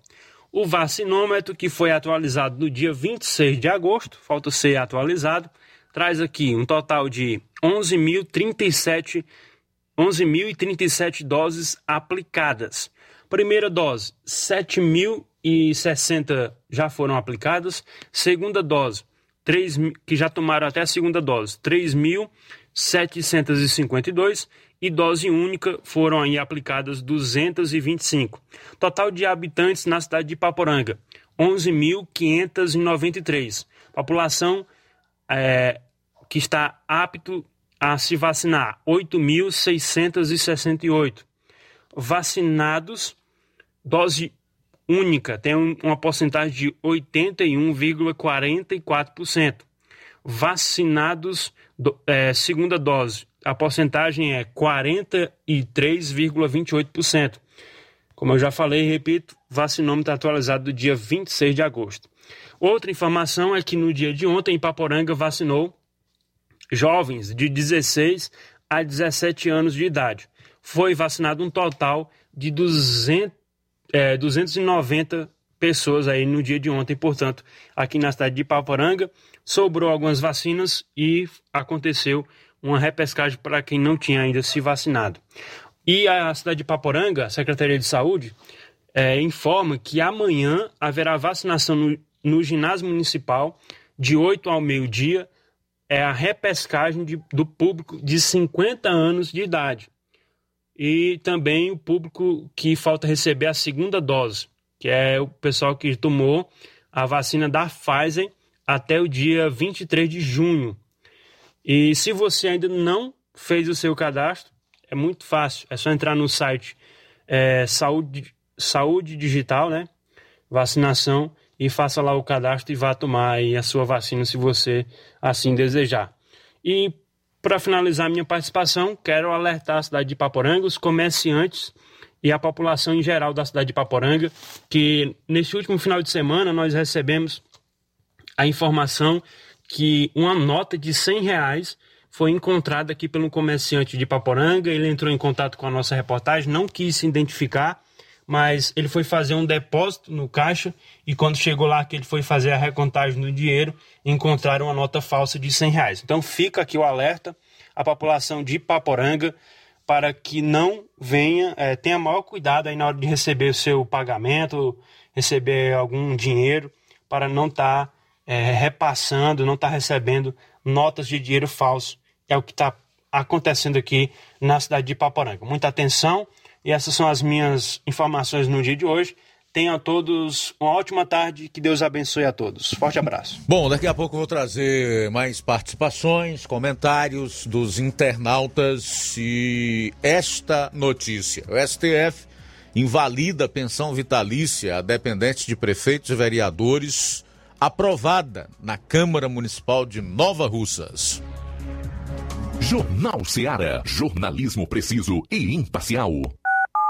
O vacinômetro, que foi atualizado no dia 26 de agosto, falta ser atualizado, traz aqui um total de 11.037 11.037 doses aplicadas. Primeira dose, 7.060 já foram aplicadas. Segunda dose, 3, que já tomaram até a segunda dose, 3.752. E dose única foram aí aplicadas 225. Total de habitantes na cidade de Paporanga, 11.593. População é, que está apto a se vacinar, 8.668. Vacinados, dose única, tem uma porcentagem de 81,44%. Vacinados, do, é, segunda dose, a porcentagem é 43,28%. Como eu já falei repito, vacinômetro atualizado do dia 26 de agosto. Outra informação é que no dia de ontem, em Paporanga, vacinou jovens de 16 a 17 anos de idade. Foi vacinado um total de 200, é, 290 pessoas aí no dia de ontem, portanto, aqui na cidade de Paporanga, sobrou algumas vacinas e aconteceu uma repescagem para quem não tinha ainda se vacinado. E a cidade de Paporanga, a Secretaria de Saúde, é, informa que amanhã haverá vacinação no, no ginásio municipal de 8 ao meio-dia é a repescagem de, do público de 50 anos de idade. E também o público que falta receber a segunda dose, que é o pessoal que tomou a vacina da Pfizer até o dia 23 de junho. E se você ainda não fez o seu cadastro, é muito fácil. É só entrar no site é, Saúde, Saúde Digital, né? Vacinação e faça lá o cadastro e vá tomar a sua vacina se você assim desejar. E para finalizar minha participação, quero alertar a cidade de Paporanga, os comerciantes e a população em geral da cidade de Paporanga, que neste último final de semana nós recebemos a informação que uma nota de 100 reais foi encontrada aqui pelo comerciante de Paporanga. Ele entrou em contato com a nossa reportagem, não quis se identificar mas ele foi fazer um depósito no caixa e quando chegou lá que ele foi fazer a recontagem do dinheiro, encontraram uma nota falsa de 100 reais. Então fica aqui o alerta à população de Paporanga para que não venha, é, tenha maior cuidado aí na hora de receber o seu pagamento, receber algum dinheiro, para não estar tá, é, repassando, não estar tá recebendo notas de dinheiro falso. É o que está acontecendo aqui na cidade de Paporanga. Muita atenção e essas são as minhas informações no dia de hoje. Tenham a todos uma ótima tarde, que Deus abençoe a todos. Forte abraço. Bom, daqui a pouco eu vou trazer mais participações, comentários dos internautas e esta notícia. O STF invalida a pensão vitalícia a dependentes de prefeitos e vereadores aprovada na Câmara Municipal de Nova Russas. Jornal Seara. Jornalismo preciso e imparcial.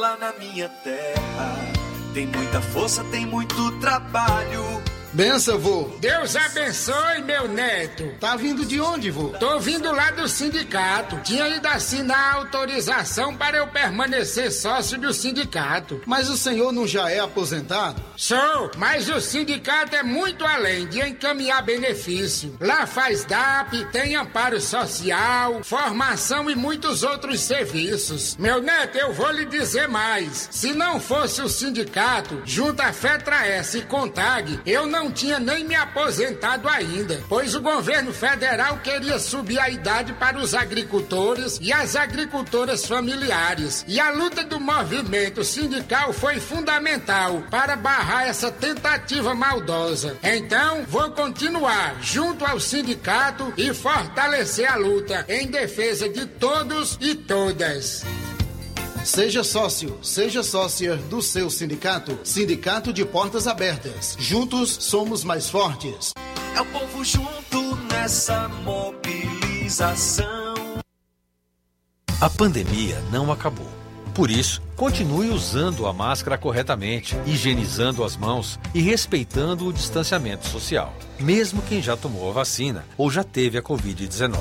lá na minha terra. Tem muita força, tem muito trabalho Benção, vô. Deus abençoe, meu neto. Tá vindo de onde, vô? Tô vindo lá do sindicato. Tinha ido assinar a autorização para eu permanecer sócio do sindicato. Mas o senhor não já é aposentado? Sou, mas o sindicato é muito além de encaminhar benefício. Lá faz DAP, tem amparo social, formação e muitos outros serviços. Meu neto, eu vou lhe dizer mais. Se não fosse o sindicato, junto à Fetra S e Contag, eu não não tinha nem me aposentado ainda, pois o governo federal queria subir a idade para os agricultores e as agricultoras familiares. E a luta do movimento sindical foi fundamental para barrar essa tentativa maldosa. Então, vou continuar junto ao sindicato e fortalecer a luta em defesa de todos e todas. Seja sócio, seja sócia do seu sindicato. Sindicato de Portas Abertas. Juntos somos mais fortes. É o povo junto nessa mobilização. A pandemia não acabou. Por isso, continue usando a máscara corretamente, higienizando as mãos e respeitando o distanciamento social, mesmo quem já tomou a vacina ou já teve a Covid-19.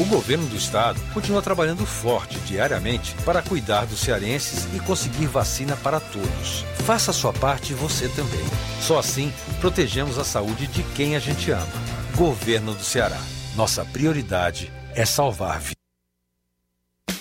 O governo do estado continua trabalhando forte diariamente para cuidar dos cearenses e conseguir vacina para todos. Faça sua parte você também. Só assim protegemos a saúde de quem a gente ama. Governo do Ceará. Nossa prioridade é salvar vidas.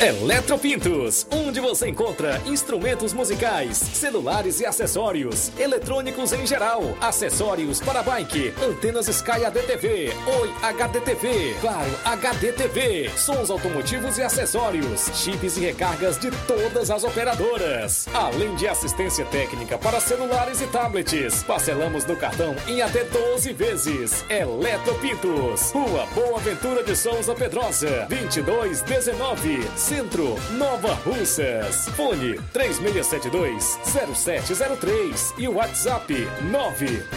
Eletropintos, onde você encontra instrumentos musicais, celulares e acessórios, eletrônicos em geral, acessórios para bike, antenas Sky ADTV, Oi HDTV, Claro HDTV, sons automotivos e acessórios, chips e recargas de todas as operadoras, além de assistência técnica para celulares e tablets. Parcelamos no cartão em até 12 vezes. Eletropintos, Rua Boa Ventura de Souza Pedrosa, 2219. Centro, Nova Russas. Fone 3672-0703 e WhatsApp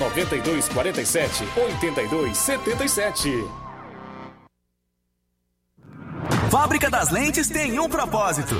99247-8277. Fábrica das Lentes tem um propósito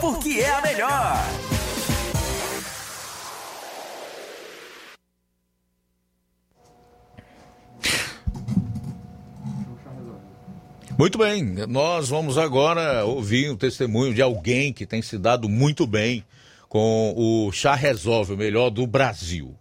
porque é a melhor. Muito bem, nós vamos agora ouvir o testemunho de alguém que tem se dado muito bem com o Chá Resolve, o melhor do Brasil.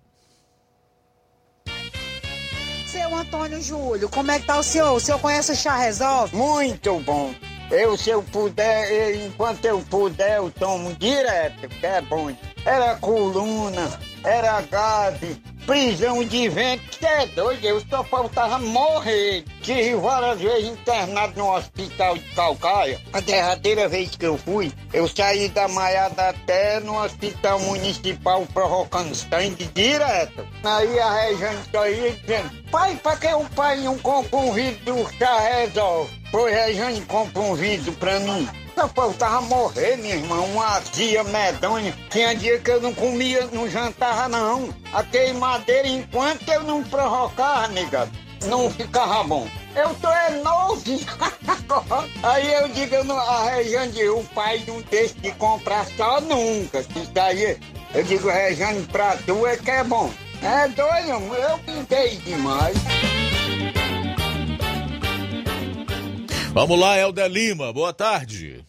Seu Antônio Júlio, como é que tá o senhor? O senhor conhece o Chá Resolve? Muito bom. Eu, se eu puder, eu, enquanto eu puder, eu tomo direto, que é bom. Era coluna, era gase, prisão de vento, que é doido, eu só faltava morrer. Tive várias vezes internado no hospital de Calcaia. A derradeira vez que eu fui, eu saí da Maiada até no hospital municipal provocando sangue direto. Aí a Rejane saía dizendo, pai, pra que o pai não compra um vidro do chá resolve? Pois Rejane compra um vidro pra mim. Só faltava morrer, minha irmã, uma azia medonha. Tinha dia que eu não comia, não jantava, não. A queimadeira, enquanto eu não provocava, nega, não ficava bom. Eu tô é novo. <laughs> aí eu digo, não, a Rejane, o pai não deixa de comprar só nunca. Isso aí, eu digo, Rejane, pra tu é que é bom. É doido, eu pintei demais. Vamos lá, Helder Lima, boa tarde.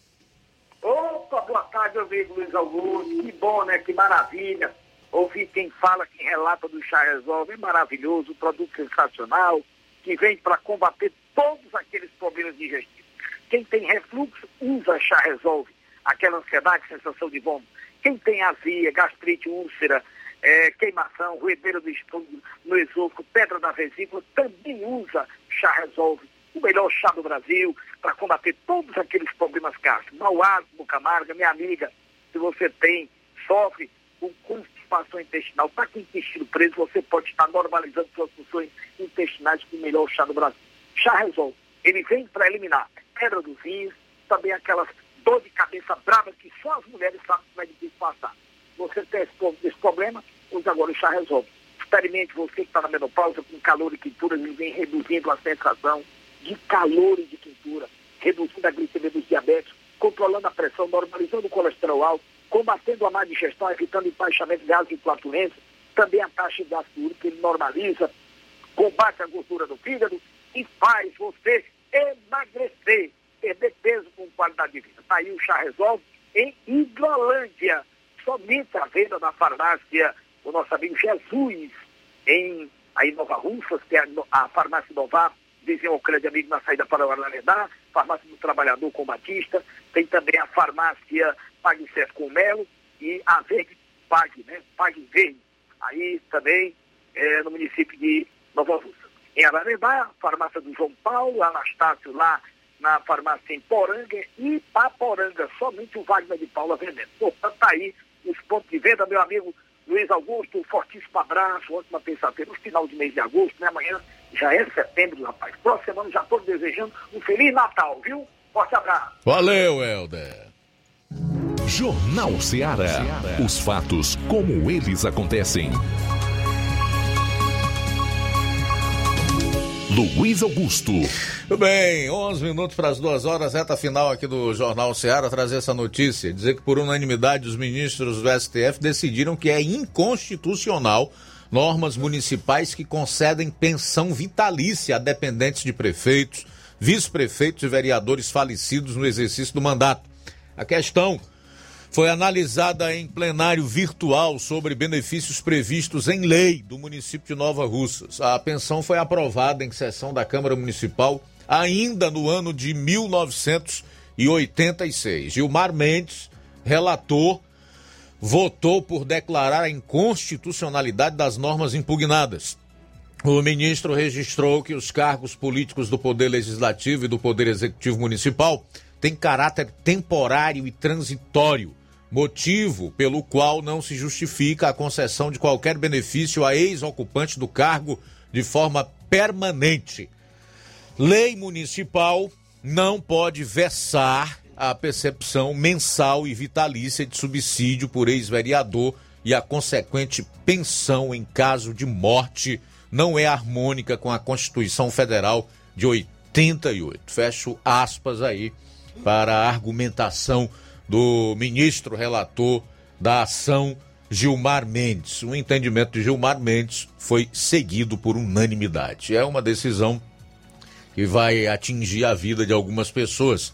Boa tarde, amigo Luiz Augusto. Que bom, né? Que maravilha. Ouvir quem fala, quem relata do Chá Resolve. É maravilhoso, produto sensacional, que vem para combater todos aqueles problemas digestivos. Quem tem refluxo, usa Chá Resolve. Aquela ansiedade, sensação de vômito. Quem tem azia, gastrite, úlcera, é, queimação, ruedeira do estômago, no esôfago, pedra da vesícula, também usa Chá Resolve o melhor chá do Brasil para combater todos aqueles problemas gástricos. Mau asma, boca amarga, minha amiga, se você tem, sofre com constipação intestinal, está com o intestino preso, você pode estar normalizando suas funções intestinais com o melhor chá do Brasil. Chá Resolve. Ele vem para eliminar pedra dos rins, também aquelas dor de cabeça brava que só as mulheres sabem que vai difícil passar. Você tem esse, esse problema, use agora o Chá Resolve. Experimente você que está na menopausa com calor e quintura, ele vem reduzindo a sensação de calor e de quintura, reduzindo a glicemia dos diabéticos, controlando a pressão, normalizando o colesterol alto, combatendo a má digestão, evitando empaixamento de gases e flatulência, também a taxa de ácido úrico, ele normaliza, combate a gordura do fígado e faz você emagrecer, perder peso com qualidade de vida. Está aí o chá resolve em Hidrolândia, somente a venda da farmácia, o nosso amigo Jesus, em aí Nova Russas, que é a farmácia Novar, ao Crédito Amigo na saída para o Arlaredá, farmácia do Trabalhador com Batista, tem também a farmácia Pague Certo com Melo e a Verde Pague, né? Verde, aí também é, no município de Nova Russa. Em Ararendá, farmácia do João Paulo, Anastácio lá na farmácia em Poranga e Paporanga, somente o Wagner de Paula vendendo. Portanto, tá aí os pontos de venda, meu amigo Luiz Augusto, um fortíssimo abraço, ótima terça-feira, no final de mês de agosto, né? Amanhã já é setembro, rapaz. Próxima semana já estou desejando um Feliz Natal, viu? Forte abraço. Valeu, Helder. Jornal Ceará. Os fatos como eles acontecem. Luiz Augusto. Tudo bem, 11 minutos para as duas horas, reta final aqui do Jornal Ceará, trazer essa notícia. Dizer que por unanimidade os ministros do STF decidiram que é inconstitucional normas municipais que concedem pensão vitalícia a dependentes de prefeitos, vice-prefeitos e vereadores falecidos no exercício do mandato. A questão foi analisada em plenário virtual sobre benefícios previstos em lei do município de Nova Russas. A pensão foi aprovada em sessão da Câmara Municipal ainda no ano de 1986. Gilmar Mendes, relator, votou por declarar a inconstitucionalidade das normas impugnadas. O ministro registrou que os cargos políticos do Poder Legislativo e do Poder Executivo Municipal têm caráter temporário e transitório, motivo pelo qual não se justifica a concessão de qualquer benefício a ex-ocupante do cargo de forma permanente. Lei municipal não pode versar a percepção mensal e vitalícia de subsídio por ex-vereador e a consequente pensão em caso de morte não é harmônica com a Constituição Federal de 88. Fecho aspas aí para a argumentação do ministro relator da ação Gilmar Mendes. O entendimento de Gilmar Mendes foi seguido por unanimidade. É uma decisão que vai atingir a vida de algumas pessoas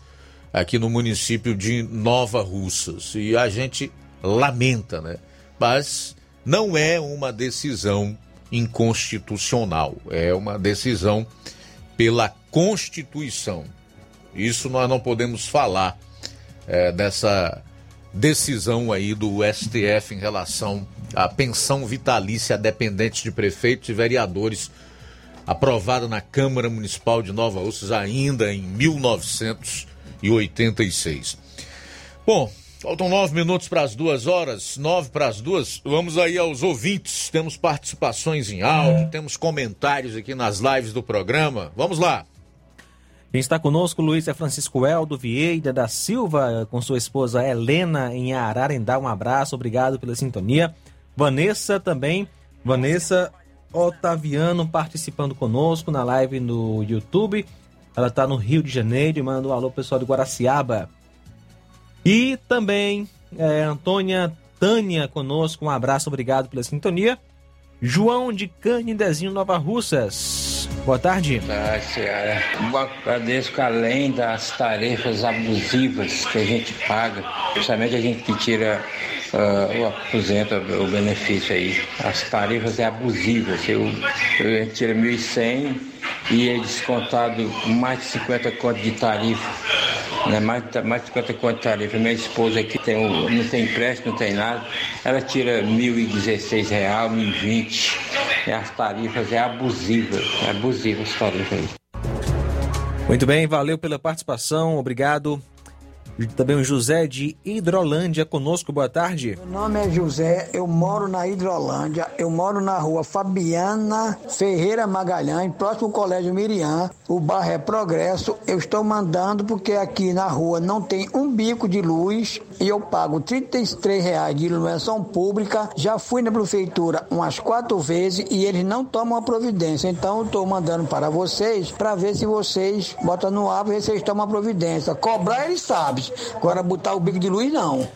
aqui no município de Nova Russas. E a gente lamenta, né? Mas não é uma decisão inconstitucional, é uma decisão pela Constituição. Isso nós não podemos falar é, dessa decisão aí do STF em relação à pensão vitalícia a dependentes de prefeitos e vereadores aprovada na Câmara Municipal de Nova Russas ainda em 1986. Bom, faltam nove minutos para as duas horas, nove para as duas. Vamos aí aos ouvintes. Temos participações em áudio, temos comentários aqui nas lives do programa. Vamos lá. Quem está conosco, Luiz, é Francisco Eldo Vieira da Silva, com sua esposa Helena, em Ararendá. Um abraço, obrigado pela sintonia. Vanessa também, Vanessa Otaviano participando conosco na live no YouTube. Ela está no Rio de Janeiro e manda um alô pessoal de Guaraciaba. E também é, Antônia Tânia conosco, um abraço, obrigado pela sintonia. João de Canidezinho, Nova Russas. Boa tarde. Boa tarde, Ceará. Agradeço que além das tarefas abusivas que a gente paga, principalmente a gente que tira uh, o aposenta, o benefício aí, as tarefas é abusivas. Eu, eu a gente tira 1.100 e é descontado mais de 50 contas de tarifa. Né? Mais, mais de 50 contas de tarifa. Minha esposa aqui tem um, não tem empréstimo, não tem nada. Ela tira R$ 1.016, R$ 1.020. E as tarifas é abusiva. É abusiva as tarifas aí. Muito bem, valeu pela participação, obrigado. Também o José de Hidrolândia conosco, boa tarde. Meu nome é José, eu moro na Hidrolândia, eu moro na rua Fabiana Ferreira Magalhães, próximo ao Colégio Miriam, o bairro é Progresso. Eu estou mandando porque aqui na rua não tem um bico de luz e eu pago 33 reais de iluminação pública. Já fui na prefeitura umas quatro vezes e eles não tomam a providência. Então eu estou mandando para vocês para ver se vocês botam no ar e ver se eles tomam a providência. Cobrar eles sabem, agora botar o bico de luz não.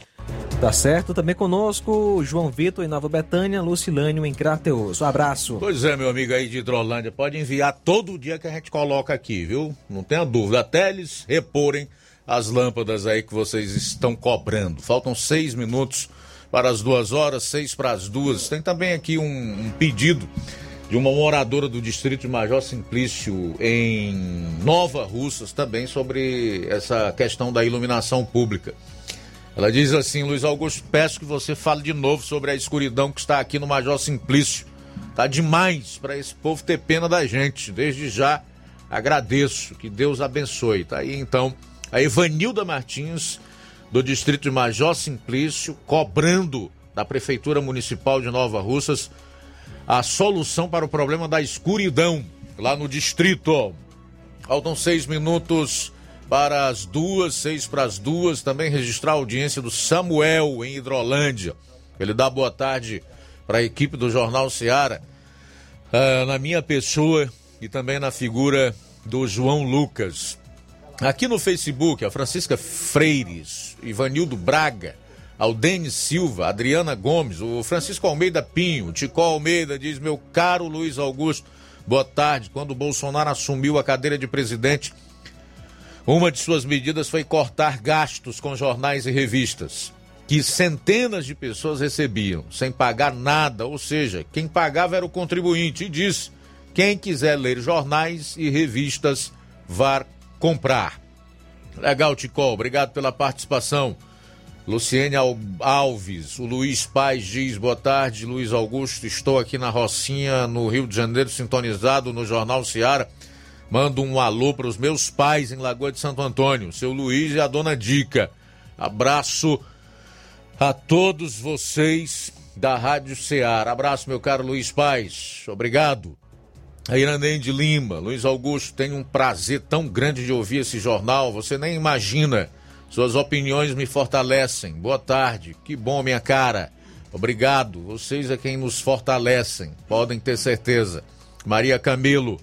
Tá certo, também conosco, João Vitor em Nova Betânia, Lucilânio em Crateus. Um abraço. Pois é, meu amigo aí de Hidrolândia, pode enviar todo dia que a gente coloca aqui, viu? Não tenha dúvida, até eles reporem as lâmpadas aí que vocês estão cobrando. Faltam seis minutos para as duas horas, seis para as duas. Tem também aqui um, um pedido de uma moradora do distrito de Major Simplício em Nova Russas também sobre essa questão da iluminação pública. Ela diz assim, Luiz Augusto, peço que você fale de novo sobre a escuridão que está aqui no Major Simplício. Tá demais para esse povo ter pena da gente. Desde já agradeço, que Deus abençoe. Tá aí então a Evanilda Martins, do distrito de Major Simplício, cobrando da Prefeitura Municipal de Nova Russas a solução para o problema da escuridão lá no distrito. Faltam seis minutos para as duas, seis para as duas. Também registrar a audiência do Samuel em Hidrolândia. Ele dá boa tarde para a equipe do Jornal Seara, uh, na minha pessoa e também na figura do João Lucas. Aqui no Facebook, a Francisca Freires, Ivanildo Braga, Aldene Silva, Adriana Gomes, o Francisco Almeida Pinho, Tico Almeida diz: Meu caro Luiz Augusto, boa tarde. Quando Bolsonaro assumiu a cadeira de presidente, uma de suas medidas foi cortar gastos com jornais e revistas, que centenas de pessoas recebiam, sem pagar nada, ou seja, quem pagava era o contribuinte, e disse: quem quiser ler jornais e revistas, vá comprar. Legal, Ticol, obrigado pela participação. Luciene Alves, o Luiz Paz diz: boa tarde, Luiz Augusto. Estou aqui na Rocinha, no Rio de Janeiro, sintonizado no Jornal Seara. Mando um alô para os meus pais em Lagoa de Santo Antônio, seu Luiz e a dona Dica. Abraço a todos vocês da Rádio Ceará. Abraço, meu caro Luiz Paz. Obrigado. A Iranem de Lima, Luiz Augusto, tem um prazer tão grande de ouvir esse jornal, você nem imagina. Suas opiniões me fortalecem. Boa tarde, que bom, minha cara. Obrigado, vocês é quem nos fortalecem, podem ter certeza. Maria Camilo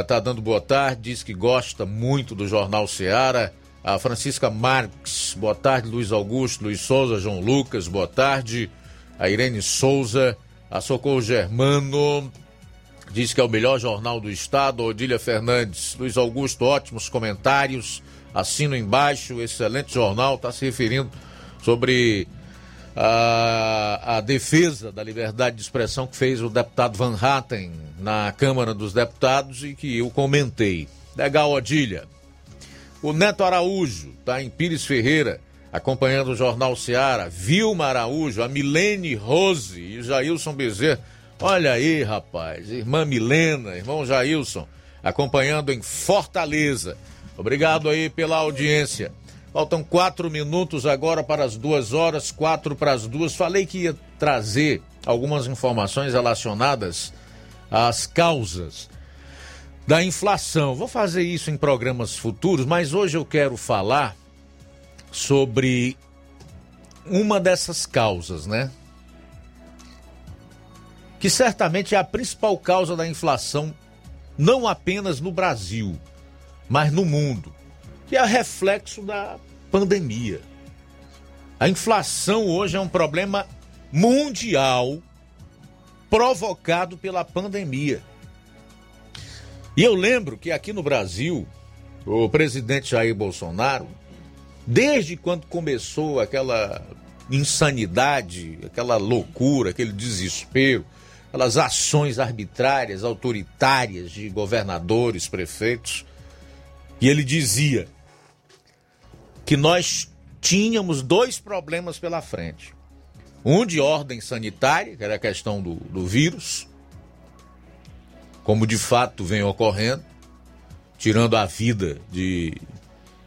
está dando boa tarde, diz que gosta muito do Jornal Seara. A Francisca Marques, boa tarde, Luiz Augusto, Luiz Souza, João Lucas, boa tarde. A Irene Souza, a Socorro Germano, diz que é o melhor jornal do estado. Odília Fernandes, Luiz Augusto, ótimos comentários. Assino embaixo, excelente jornal. Está se referindo sobre a, a, defesa da liberdade de expressão que fez o deputado Van Hatten na Câmara dos Deputados e que eu comentei. Legal, Odília. O Neto Araújo está em Pires Ferreira, acompanhando o Jornal Seara. Vilma Araújo, a Milene Rose e Jailson Bezerra. Olha aí, rapaz. Irmã Milena, irmão Jailson, acompanhando em Fortaleza. Obrigado aí pela audiência. Faltam quatro minutos agora para as duas horas, quatro para as duas. Falei que ia trazer algumas informações relacionadas às causas da inflação. Vou fazer isso em programas futuros, mas hoje eu quero falar sobre uma dessas causas, né? Que certamente é a principal causa da inflação, não apenas no Brasil, mas no mundo que é reflexo da pandemia. A inflação hoje é um problema mundial provocado pela pandemia. E eu lembro que aqui no Brasil, o presidente Jair Bolsonaro, desde quando começou aquela insanidade, aquela loucura, aquele desespero, aquelas ações arbitrárias, autoritárias de governadores, prefeitos, e ele dizia: que nós tínhamos dois problemas pela frente. Um de ordem sanitária, que era a questão do, do vírus, como de fato vem ocorrendo, tirando a vida de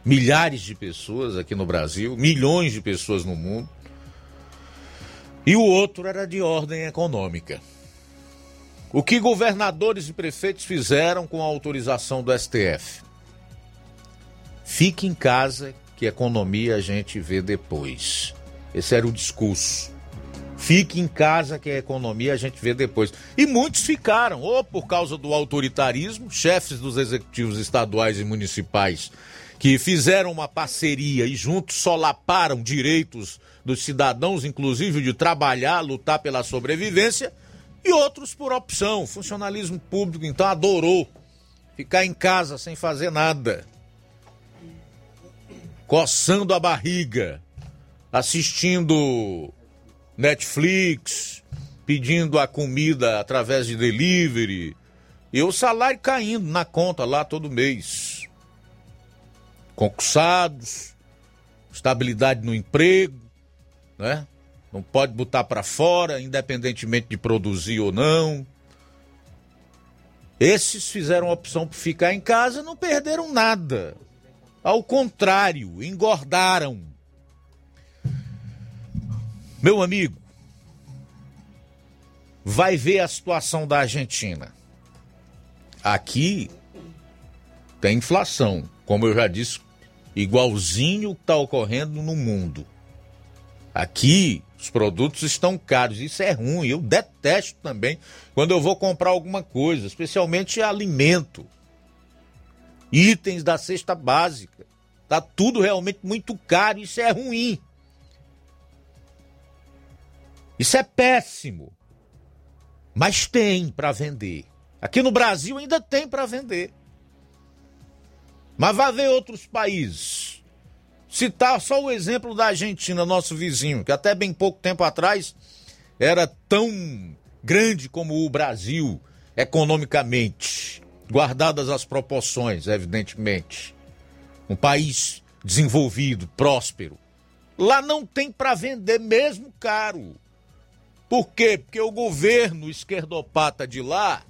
milhares de pessoas aqui no Brasil, milhões de pessoas no mundo. E o outro era de ordem econômica. O que governadores e prefeitos fizeram com a autorização do STF? Fique em casa que economia a gente vê depois. Esse era o discurso. Fique em casa que a economia a gente vê depois. E muitos ficaram, ou por causa do autoritarismo, chefes dos executivos estaduais e municipais que fizeram uma parceria e juntos solaparam direitos dos cidadãos, inclusive de trabalhar, lutar pela sobrevivência, e outros por opção. funcionalismo público então adorou ficar em casa sem fazer nada coçando a barriga, assistindo Netflix, pedindo a comida através de delivery, e o salário caindo na conta lá todo mês. Concursados, estabilidade no emprego, né? Não pode botar para fora, independentemente de produzir ou não. Esses fizeram a opção por ficar em casa não perderam nada. Ao contrário, engordaram. Meu amigo, vai ver a situação da Argentina. Aqui tem inflação, como eu já disse, igualzinho que está ocorrendo no mundo. Aqui os produtos estão caros, isso é ruim. Eu detesto também quando eu vou comprar alguma coisa, especialmente alimento itens da cesta básica. Tá tudo realmente muito caro, isso é ruim. Isso é péssimo. Mas tem para vender. Aqui no Brasil ainda tem para vender. Mas vá ver outros países. Citar só o exemplo da Argentina, nosso vizinho, que até bem pouco tempo atrás era tão grande como o Brasil economicamente guardadas as proporções, evidentemente. Um país desenvolvido, próspero. Lá não tem para vender mesmo caro. Por quê? Porque o governo esquerdopata de lá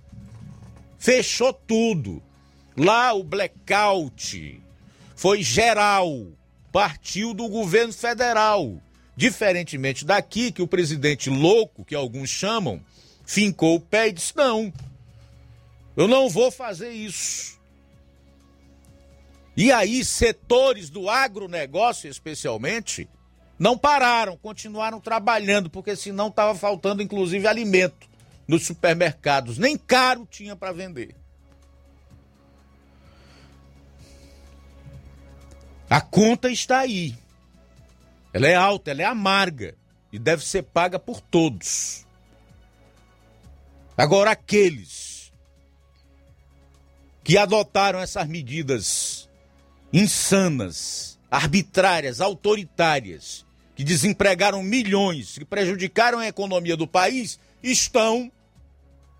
fechou tudo. Lá o blackout foi geral, partiu do governo federal. Diferentemente daqui, que o presidente louco, que alguns chamam, fincou o pé e disse: não, eu não vou fazer isso. E aí, setores do agronegócio, especialmente, não pararam, continuaram trabalhando, porque senão estava faltando, inclusive, alimento nos supermercados. Nem caro tinha para vender. A conta está aí. Ela é alta, ela é amarga e deve ser paga por todos. Agora, aqueles que adotaram essas medidas insanas, arbitrárias, autoritárias, que desempregaram milhões, que prejudicaram a economia do país, estão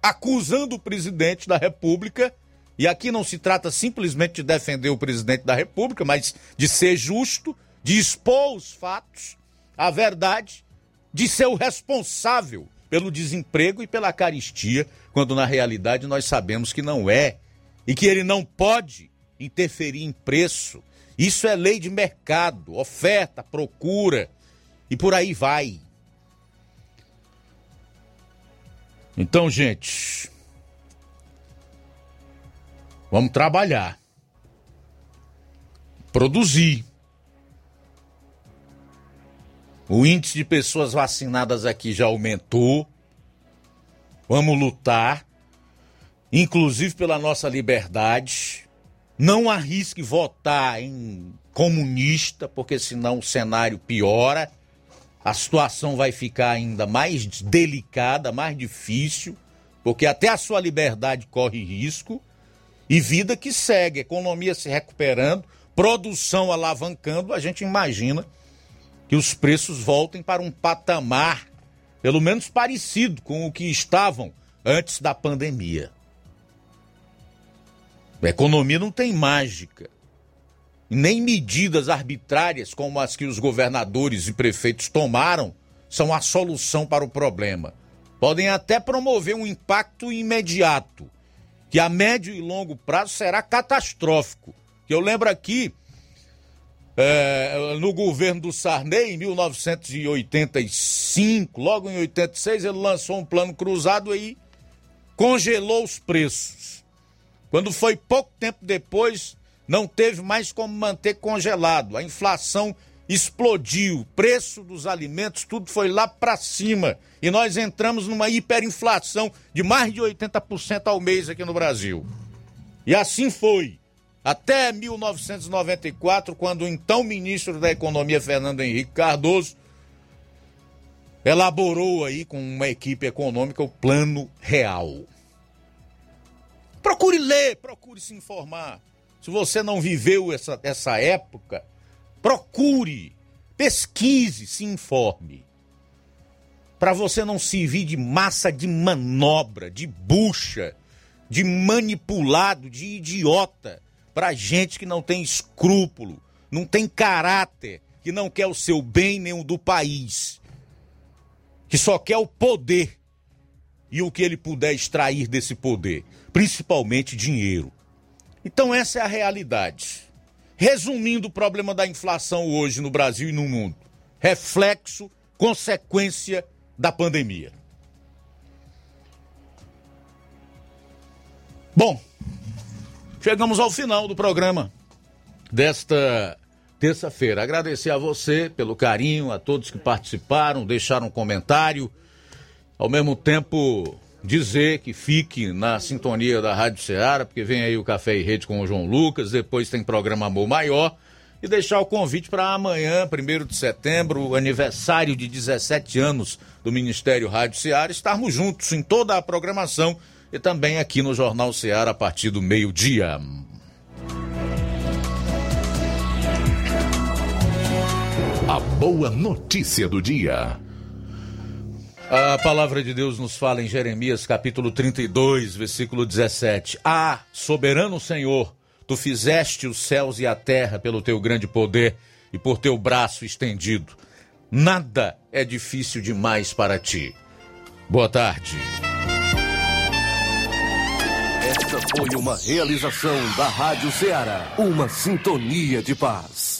acusando o presidente da República. E aqui não se trata simplesmente de defender o presidente da República, mas de ser justo, de expor os fatos, a verdade, de ser o responsável pelo desemprego e pela caristia, quando na realidade nós sabemos que não é e que ele não pode interferir em preço. Isso é lei de mercado, oferta, procura e por aí vai. Então, gente, vamos trabalhar, produzir. O índice de pessoas vacinadas aqui já aumentou. Vamos lutar, inclusive pela nossa liberdade. Não arrisque votar em comunista, porque senão o cenário piora a situação vai ficar ainda mais delicada, mais difícil, porque até a sua liberdade corre risco e vida que segue, economia se recuperando, produção alavancando, a gente imagina que os preços voltem para um patamar pelo menos parecido com o que estavam antes da pandemia. A economia não tem mágica nem medidas arbitrárias como as que os governadores e prefeitos tomaram são a solução para o problema. Podem até promover um impacto imediato, que a médio e longo prazo será catastrófico. Eu lembro aqui, é, no governo do Sarney, em 1985, logo em 86, ele lançou um plano cruzado e congelou os preços. Quando foi pouco tempo depois, não teve mais como manter congelado. A inflação explodiu, o preço dos alimentos, tudo foi lá para cima. E nós entramos numa hiperinflação de mais de 80% ao mês aqui no Brasil. E assim foi. Até 1994, quando o então ministro da Economia, Fernando Henrique Cardoso, elaborou aí com uma equipe econômica o Plano Real. Procure ler, procure se informar. Se você não viveu essa, essa época, procure, pesquise, se informe. Para você não servir de massa de manobra, de bucha, de manipulado, de idiota, para gente que não tem escrúpulo, não tem caráter, que não quer o seu bem nem o do país, que só quer o poder e o que ele puder extrair desse poder, principalmente dinheiro. Então, essa é a realidade. Resumindo o problema da inflação hoje no Brasil e no mundo: reflexo, consequência da pandemia. Bom, chegamos ao final do programa desta terça-feira. Agradecer a você pelo carinho, a todos que participaram, deixaram um comentário. Ao mesmo tempo, dizer que fique na sintonia da Rádio Ceará, porque vem aí o Café e Rede com o João Lucas, depois tem programa Amor Maior. E deixar o convite para amanhã, 1 de setembro, aniversário de 17 anos do Ministério Rádio Ceará, estarmos juntos em toda a programação e também aqui no Jornal Ceará a partir do meio-dia. A boa notícia do dia. A palavra de Deus nos fala em Jeremias capítulo 32, versículo 17: Ah, soberano Senhor, tu fizeste os céus e a terra pelo teu grande poder e por teu braço estendido. Nada é difícil demais para ti. Boa tarde. Esta foi uma realização da Rádio Ceará, uma sintonia de paz.